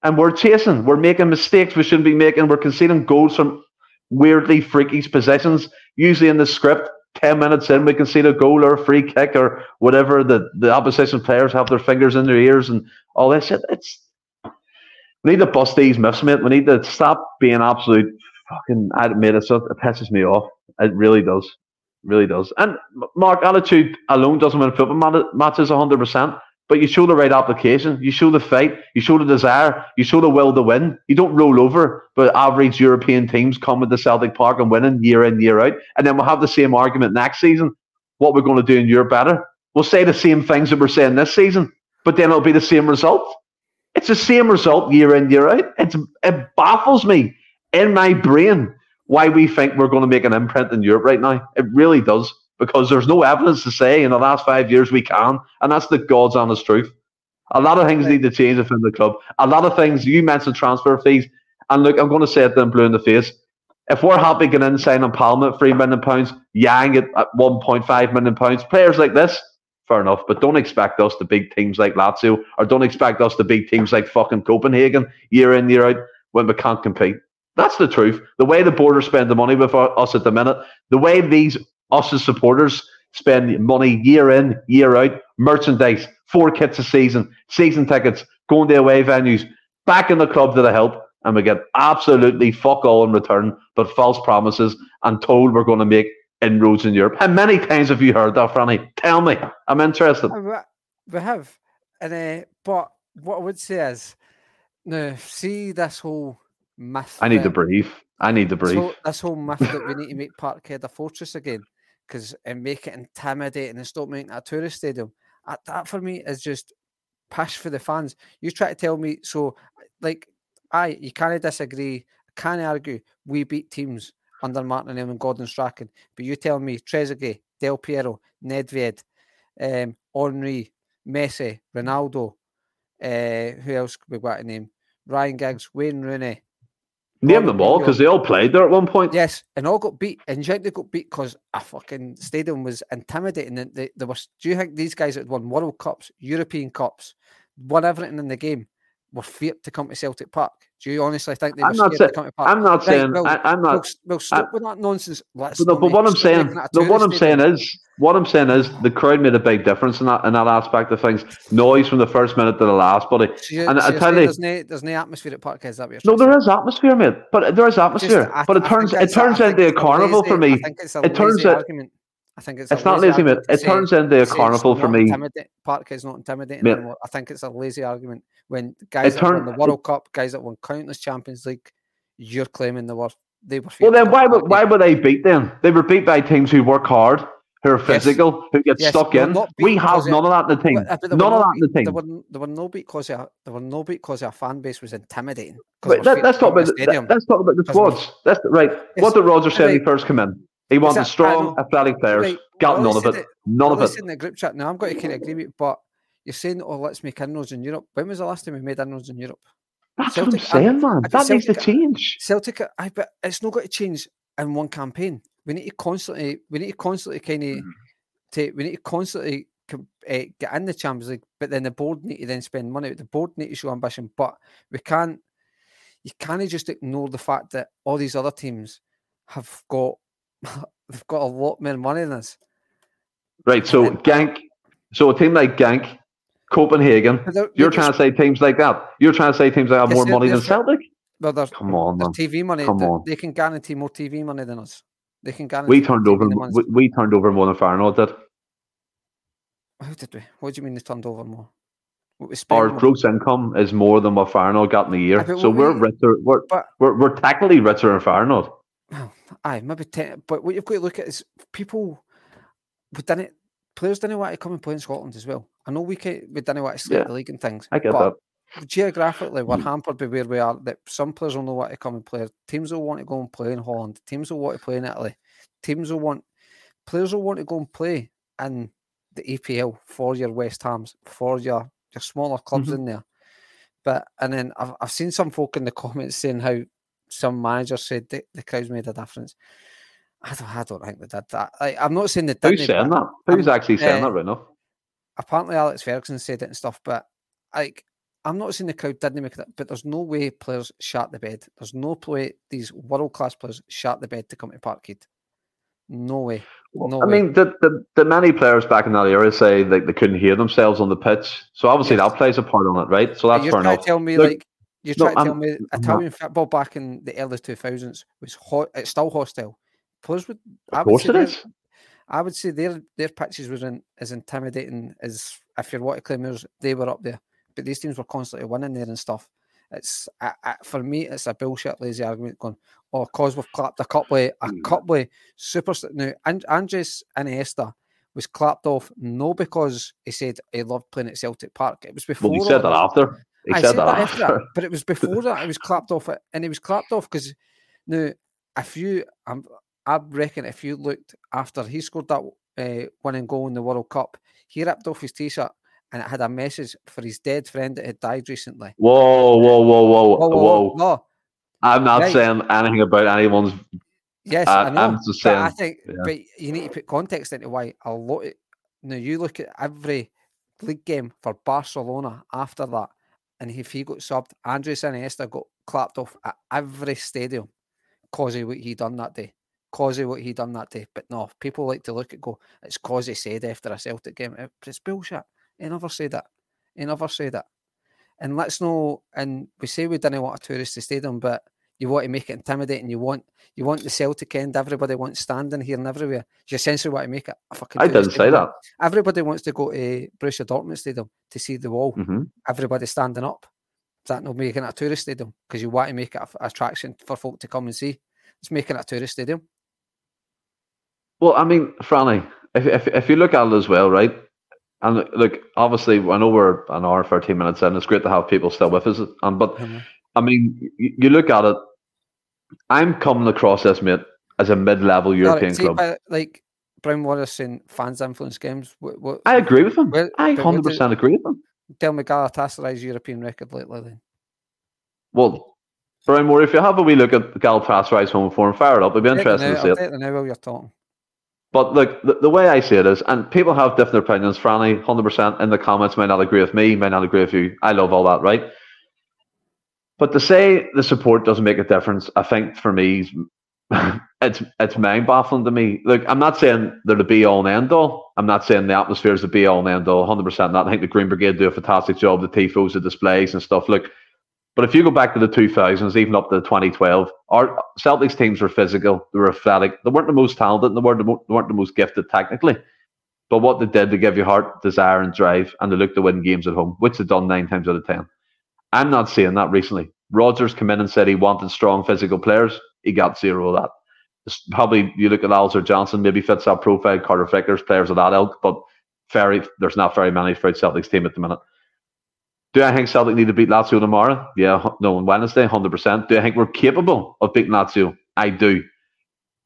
And we're chasing. We're making mistakes we shouldn't be making. We're conceding goals from weirdly freaky positions. Usually in the script, 10 minutes in, we can see the goal or a free kick or whatever. The, the opposition players have their fingers in their ears and all this shit. It's, we need to bust these myths, mate. We need to stop being absolute fucking, I admit it, it pisses me off. It really does. It really does. And Mark, attitude alone doesn't win football matches 100%. But you show the right application, you show the fight, you show the desire, you show the will to win. You don't roll over, but average European teams come into Celtic Park and winning year in, year out. And then we'll have the same argument next season. What we're going to do in Europe better. We'll say the same things that we're saying this season, but then it'll be the same result. It's the same result year in, year out. It's, it baffles me in my brain why we think we're going to make an imprint in Europe right now. It really does because there's no evidence to say in the last five years we can, and that's the God's honest truth. A lot of things right. need to change within the club. A lot of things you mentioned transfer fees, and look, I'm going to say it then blue in the face. If we're happy getting in signing Palma at three million pounds, Yang at, at 1.5 million pounds, players like this, fair enough. But don't expect us to beat teams like Lazio, or don't expect us to beat teams like fucking Copenhagen year in year out when we can't compete. That's the truth. The way the border spend the money with us at the minute, the way these us as supporters spend money year in, year out, merchandise, four kits a season, season tickets, going to away venues, back in the club to the help, and we get absolutely fuck all in return, but false promises and told we're going to make inroads in Europe. How many times have you heard that, Franny? Tell me. I'm interested. We have. And uh, but what I would say is, now see this whole myth. I need to breathe. I need to breathe. So, this whole myth that we need to make Parkhead a fortress again because and make it intimidating and stop making a tourist stadium. That, that for me is just push for the fans. You try to tell me so, like, I you can't disagree, can't argue. We beat teams under Martin and Gordon Strachan, but you tell me Trezeguet, Del Piero, Nedved, um, Henry, Messi, Ronaldo, uh, who else could we got to name? Ryan Giggs, Wayne Rooney, Name them all because they all played there at one point. Yes, and all got beat. And they got beat because a fucking stadium was intimidating. And they, they were. Do you think these guys that won World Cups, European Cups, won everything in the game, were feared to come to Celtic Park? Do you honestly think they were I'm not scared say, to come to Park? I'm not right, saying. Well, I, am not. We'll, we'll stop I, with that nonsense. Let's no, but what I'm saying, no, what I'm saying is, what I'm saying is, the crowd made a big difference in that in that aspect of things. Noise from the first minute to the last, buddy. So and so I tell you, there's no, there's no atmosphere at Park. Is that what No, there is atmosphere, mate. But there is atmosphere. Just, but it turns it turns into a carnival for me. It turns it. I think it's it's not lazy, mate. It turns into a carnival for me. Park is not intimidating anymore. I think it's a lazy argument when guys that won the World Cup, guys that won countless Champions League, you're claiming they were they were. Well, then why were why were they beat? Then they were beat by teams who work hard, who are physical, yes. who get yes. stuck in. We have none of that in the team. Uh, none of that in the team. There were, there were no beat because there were no beat because our fan base was intimidating. Wait, let, us talk about the, let's talk about the squads. That's right. What did Roger say when he first came in? He wanted strong, athletic players. Right. Got none of it. it. None of it. in the group chat now, I'm going to kind of agree with you, but you're saying, oh, let's make inroads in Europe. When was the last time we made inroads in Europe? That's Celtic, what I'm saying, man. I, that Celtic, needs to change. Celtic, I but it's not going to change in one campaign. We need to constantly, we need to constantly kind of, mm. take, we need to constantly uh, get in the Champions League, but then the board need to then spend money. The board need to show ambition, but we can't. You can't just ignore the fact that all these other teams have got they've got a lot more money than us. Right. So Genk, So a team like Genk, Copenhagen. You're trying to say teams like that. You're trying to say teams that have more money than Celtic. Well, they're, Come on, man. TV money. Come they, on. they can guarantee more TV money than us. They can guarantee. We turned over. TV than us. We, we turned over more than Feyenoord did. How did we? What do you mean they turned over more? What we spent Our more? gross income is more than what Feyenoord got in a year. So we- richer. We're, but- we're we're technically richer than Feyenoord. Well, aye, maybe ten. But what you've got to look at is people. We didn't. Players didn't want to come and play in Scotland as well. I know we can, we didn't want to slip Yeah, the league and things. I get but that. geographically we're Mm. hampered by where we are. That some players will know what to come and play. Teams will want to go and play in Holland. Teams will want to play in Italy. Teams will want players will want to go and play in the EPL for your West Hams, for your your smaller clubs Mhm. in there. But and then I've I've seen some folk in the comments saying how some managers said the, the crowds made a difference. I don't I don't think they did that. I, I'm not saying they didn't. Who's saying that? Who's I'm- actually saying uh, that right now? apparently Alex Ferguson said it and stuff, but like I'm not saying the crowd didn't make it, but there's no way players shat the bed. There's no way these world class players shat the bed to come to Parkhead. No way. no I way. mean, the, the the many players back in that era say like they couldn't hear themselves on the pitch. So obviously Yes. that plays a part on it, right? So that's fair enough. tell me Look, like you're no, trying to tell I'm- me I'm not. Italian football back in the early 2000s was hot. It's still hostile. Players would. I would course say it their- is. I would say their their pitches were in, as intimidating as if you're what claim yours, they were up there. But these teams were constantly winning there and stuff. It's I, I, for me, it's a bullshit lazy argument going. Oh, cause we've clapped a couple of a Mm. couple of super. Now, and Andres Iniesta was clapped off no because he said he loved playing at Celtic Park. It was before. Well, he said that after. He I said, that after after. that, but it was before that. It was clapped off, it, and it was clapped off because now, if you, I'm, I reckon, if you looked after he scored that uh, winning goal in the World Cup, he ripped off his t-shirt and it had a message for his dead friend that had died recently. Whoa, whoa, whoa, whoa, Whoa, whoa! whoa, no, I'm not Right. saying anything about anyone's. yes, I- I know, I'm just but I think, yeah. but you need to put context into why a lot. Of, now you look at every league game for Barcelona after that, and if he got subbed, Andres Iniesta got clapped off at every stadium because of what he done that day. Cause of what he done that day. But no, people like to look at go, it's cause he said after a Celtic game. It's bullshit. He never said that. He never said that. And let's know, and we say we didn't want a touristy stadium, but you want to make it intimidating. You want you want the Celtic end. Everybody wants standing here and everywhere. You essentially want to make it a fucking. I tourist didn't say that. Everybody wants to go to Borussia Dortmund Stadium to see the wall. hmm Everybody standing up. Is that not making it a tourist stadium? Because you want to make it an attraction for folk to come and see. It's making it a tourist stadium. Well, I mean, Franny, if, if if you look at it as well, right? And look, obviously, I know we're an hour, thirteen minutes in. It's great to have people still with us. And but Mhm. I mean, you, look at it. I'm coming across this, mate, as a mid-level European see, club. like Brown Wallace saying fans influence games. What, what, I agree with him. Well, I hundred percent agree with him. tell me Galatasaray's European record lately then. Well, Brian Moore, if you have a wee look at Galatasaray's home form, fire it up. It'd be interesting now, to see I'll it now while you're talking. But look, the, the way I see it is, and people have different opinions. Franny, hundred percent in the comments may not agree with me, may not agree with you. I love all that, right? But to say the support doesn't make a difference, I think for me, it's it's mind baffling to me. Look, I'm not saying they're the be all and end all. I'm not saying the atmosphere is the be all and end all. Hundred percent not. I think the Green Brigade do a fantastic job. The tifos, the displays and stuff. Look, but if you go back to the 2000s, even up to 2012, our Celtics teams were physical, they were athletic. They weren't the most talented, and they weren't the, they weren't the most gifted technically. But what they did, they give you heart, desire, and drive, and they looked to win games at home, which they've done nine times out of ten. I'm not seeing that recently. Rodgers came in and said he wanted strong physical players. He got zero of that. It's probably you look at Alistair Johnston, maybe fits that profile. Carter Vickers, players of that ilk, but very there's not very many for Celtics team at the minute. Do I think Celtic need to beat Lazio tomorrow? Yeah, no, on Wednesday, hundred percent. Do I think we're capable of beating Lazio? I do.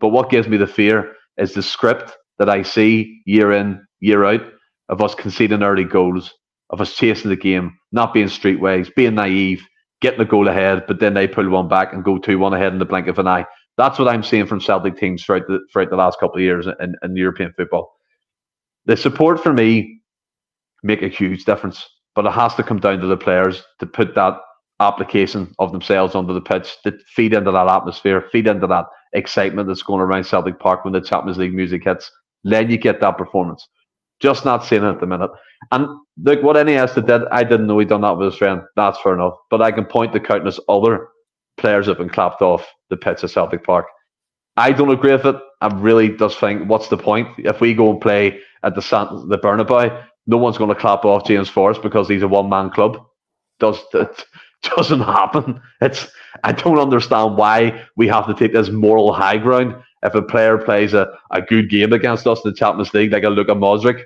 But what gives me the fear is the script that I see year in, year out of us conceding early goals, of us chasing the game, not being streetways, being naive, getting the goal ahead, but then they pull one back and go two one ahead in the blink of an eye. That's what I'm seeing from Celtic teams throughout the throughout the last couple of years in, in European football. The support for me make a huge difference, but it has to come down to the players to put that application of themselves onto the pitch to feed into that atmosphere, feed into that excitement that's going around Celtic Park when the Champions League music hits. Then you get that performance. Just not seeing it at the minute. And look, what Iniesta did, I didn't know he'd done that with his friend. That's fair enough. But I can point to countless other players have been clapped off the pitch at Celtic Park. I don't agree with it. I really just think, what's the point? If we go and play at the San, the Bernabeu, no one's going to clap off James Forrest because he's a one man club. Does it doesn't happen? It's I don't understand why we have to take this moral high ground if a player plays a, a good game against us in the Champions League, like a Luka Modric.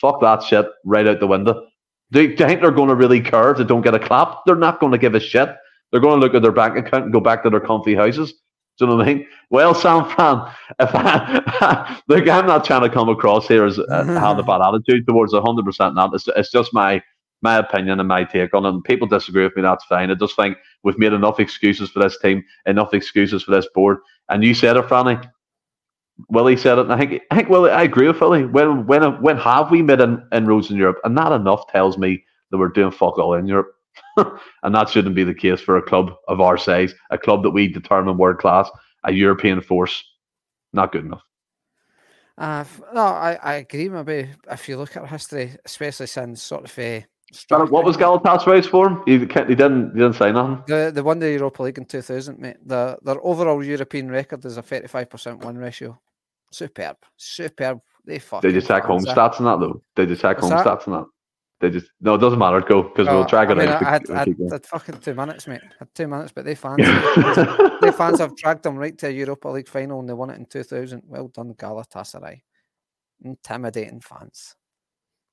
Fuck that shit right out the window. Do, you think they're going to really care if they don't get a clap? They're not going to give a shit. They're going to look at their bank account and go back to their comfy houses. Do you know what I mean? Well, Sam Fran, if I, look, I'm not trying to come across here as uh, having a bad attitude towards 100% not. It's, it's just my my opinion and my take on it. And people disagree with me, that's fine. I just think we've made enough excuses for this team, enough excuses for this board. And you said it, Franny. Willie said it, and I think I think Willie, I agree with Willie. When when when have we made in, inroads in Europe? And that enough tells me that we're doing fuck all in Europe. and that shouldn't be the case for a club of our size, a club that we determine world class, a European force. Not good enough. Uh, no, I, I agree. Maybe if you look at history, especially since sort of what was Galatasaray's form? He, he didn't he didn't say nothing. The the won the Europa League in two thousand, mate. The their overall European record is a thirty five percent win ratio. Superb, superb. They fucking. They just check home stats in that though. They just check home that? stats in that. They just no, it doesn't matter. Go because we'll oh, drag it I mean, out. I had, I, had, had fucking two minutes, mate. I had two minutes, but they fans, they fans have dragged them right to a Europa League final and they won it in two thousand. Well done, Galatasaray. Intimidating fans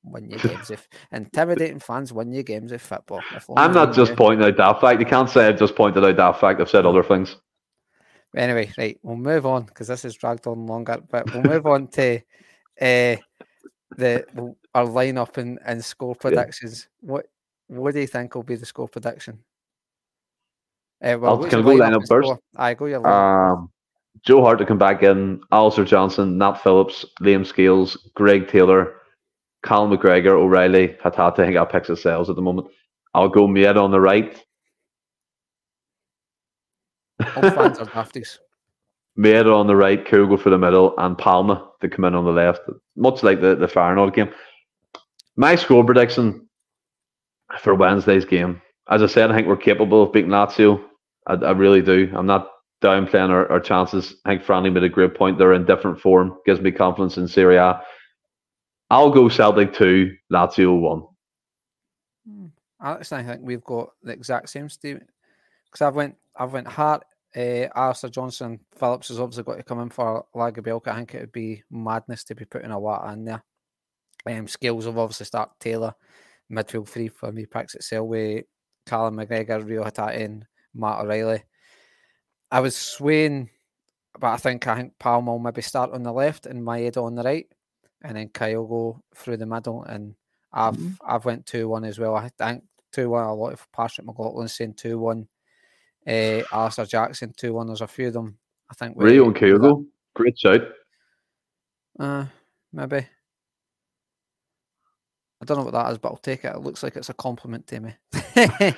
win your games if intimidating fans win your games of football. I'm not just pointing out that fact. You can't say I've just pointed out that fact. I've said other things. Anyway, right, we'll move on because this has dragged on longer. But we'll move on to uh, the our lineup and, and score predictions. Yeah. What what do you think will be the score prediction? Uh, well, can I go lineup first? I go your lineup. Um, Joe Hart to come back in, Alistair Johnston, Nat Phillips, Liam Scales, Greg Taylor, Cal McGregor, O'Riley, Hatate, I think I'll pick sales at the moment. I'll go Maeda on the right. All fans are drafties. Maeda on the right, Kyogo for the middle, and Palma to come in on the left. Much like the, the Feyenoord game. My score prediction for Wednesday's game. As I said, I think we're capable of beating Lazio. I, I really do. I'm not downplaying our, our chances. I think Franny made a great point. They're in different form. Gives me confidence in Serie A. I'll go Celtic two, Lazio one. Hmm. Alex, I think we've got the exact same statement because I've went, I've went Hart, uh, Johnston, Phillips has obviously got to come in for Lagerbielke. I think it would be madness to be putting Iwata in there. Um, Scales have obviously start Taylor, midfield three for me, picks it Selway, Callum McGregor, Reo Hatate, and Matt O'Riley. I was swaying, but I think I think Palma will maybe start on the left and Maeda on the right and then Kyogo through the middle. And I've mm-hmm. I've went two one as well. I think two one. A lot of Patrick McLaughlin saying two one. Uh, Alistair Jackson two one. There's a few of them. I think. Reo and Kyogo, great shout. Uh, maybe. I don't know what that is, but I'll take it. It looks like it's a compliment to me. uh,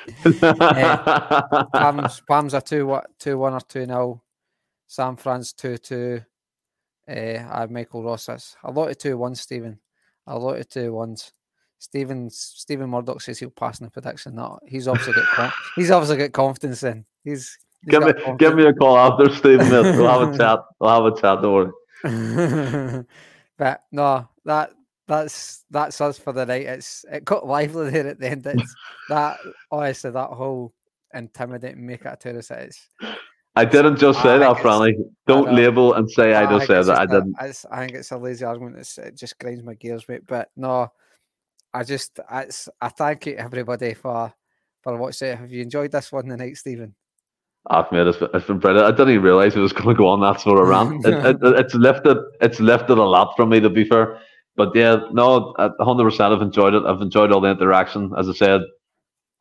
Pam's, Pam's a two what two one or two nil. Sam Fran's two two. Uh, I have Michael Ross. A lot of two ones, Stephen. A lot of two ones. Stephen Stephen Murdoch says he'll pass in the prediction. No, he's obviously got he's obviously got confidence in. He's, he's give me confidence. give me a call after Stephen. we'll have a chat. We'll have a chat. Don't worry. but no, that that's that's us for the night. It's it got lively there at the end. It's that honestly that whole intimidating make it a tourist. It's I didn't just say that, Franny. Don't label and say I, I just said that. I didn't. A, I think it's a lazy argument. It's, it just grinds my gears, mate. But no, I just it's I thank you everybody for for watching. Have you enjoyed this one tonight, Stephen? I've made it's, it's been brilliant. I didn't even realize it was going to go on that sort of rant. it, it, it's lifted it's lifted a lot from me to be fair. But yeah, no, hundred percent. I've enjoyed it. I've enjoyed all the interaction. As I said,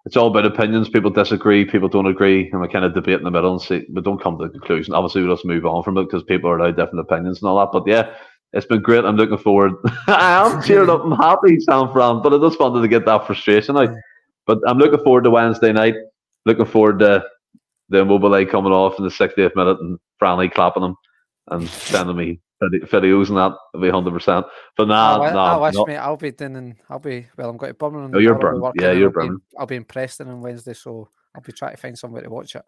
it's all about opinions. People disagree, people don't agree, and we kind of debate in the middle and see, we don't come to a conclusion. Obviously, we just move on from it because people are allowed different opinions and all that. But yeah, it's been great. I'm looking forward. I am cheered up. I'm happy, Sam Fran, but I just wanted to get that frustration out. But I'm looking forward to Wednesday night. Looking forward to the Immobile coming off in the 60th minute and Franley clapping him and sending me videos and that. will be 100%. But nah, I'll, nah. I'll, watch me. I'll be doing I'll be, well, I'm going to Birmingham. Oh, you're Birmingham. Yeah, you're Birmingham. I'll be in Preston on Wednesday, so I'll be trying to find somewhere to watch it.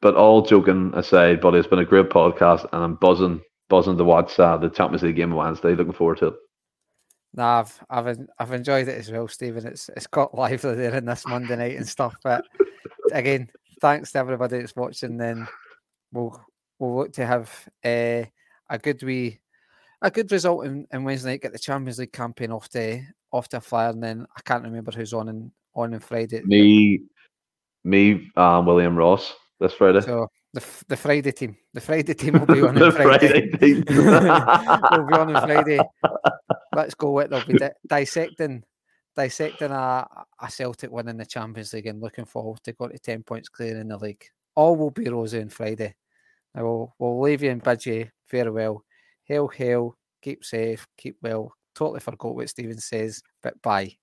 But all joking aside, buddy, it's been a great podcast and I'm buzzing, buzzing to watch uh, the Champions League game on Wednesday. Looking forward to it. Nah, I've, I've I've enjoyed it as well, Stephen. It's it's got lively there in this Monday night and stuff. But again, thanks to everybody that's watching. Then we'll we'll look to have uh, a good wee a good result in, in Wednesday night. Get the Champions League campaign off the off the flyer, and then I can't remember who's on in, on on Friday. Me, me, um, William Ross this Friday. So the the Friday team, the Friday team will be on on Friday. Friday we'll be on on Friday. Let's go with they'll be di- dissecting dissecting a, a Celtic winning the Champions League and looking forward to go to 10 points clear in the league. All will be rosy on Friday. Now we'll, we'll leave you and bid you farewell. Hail, hail, keep safe, keep well. Totally forgot what Stephen says, but bye.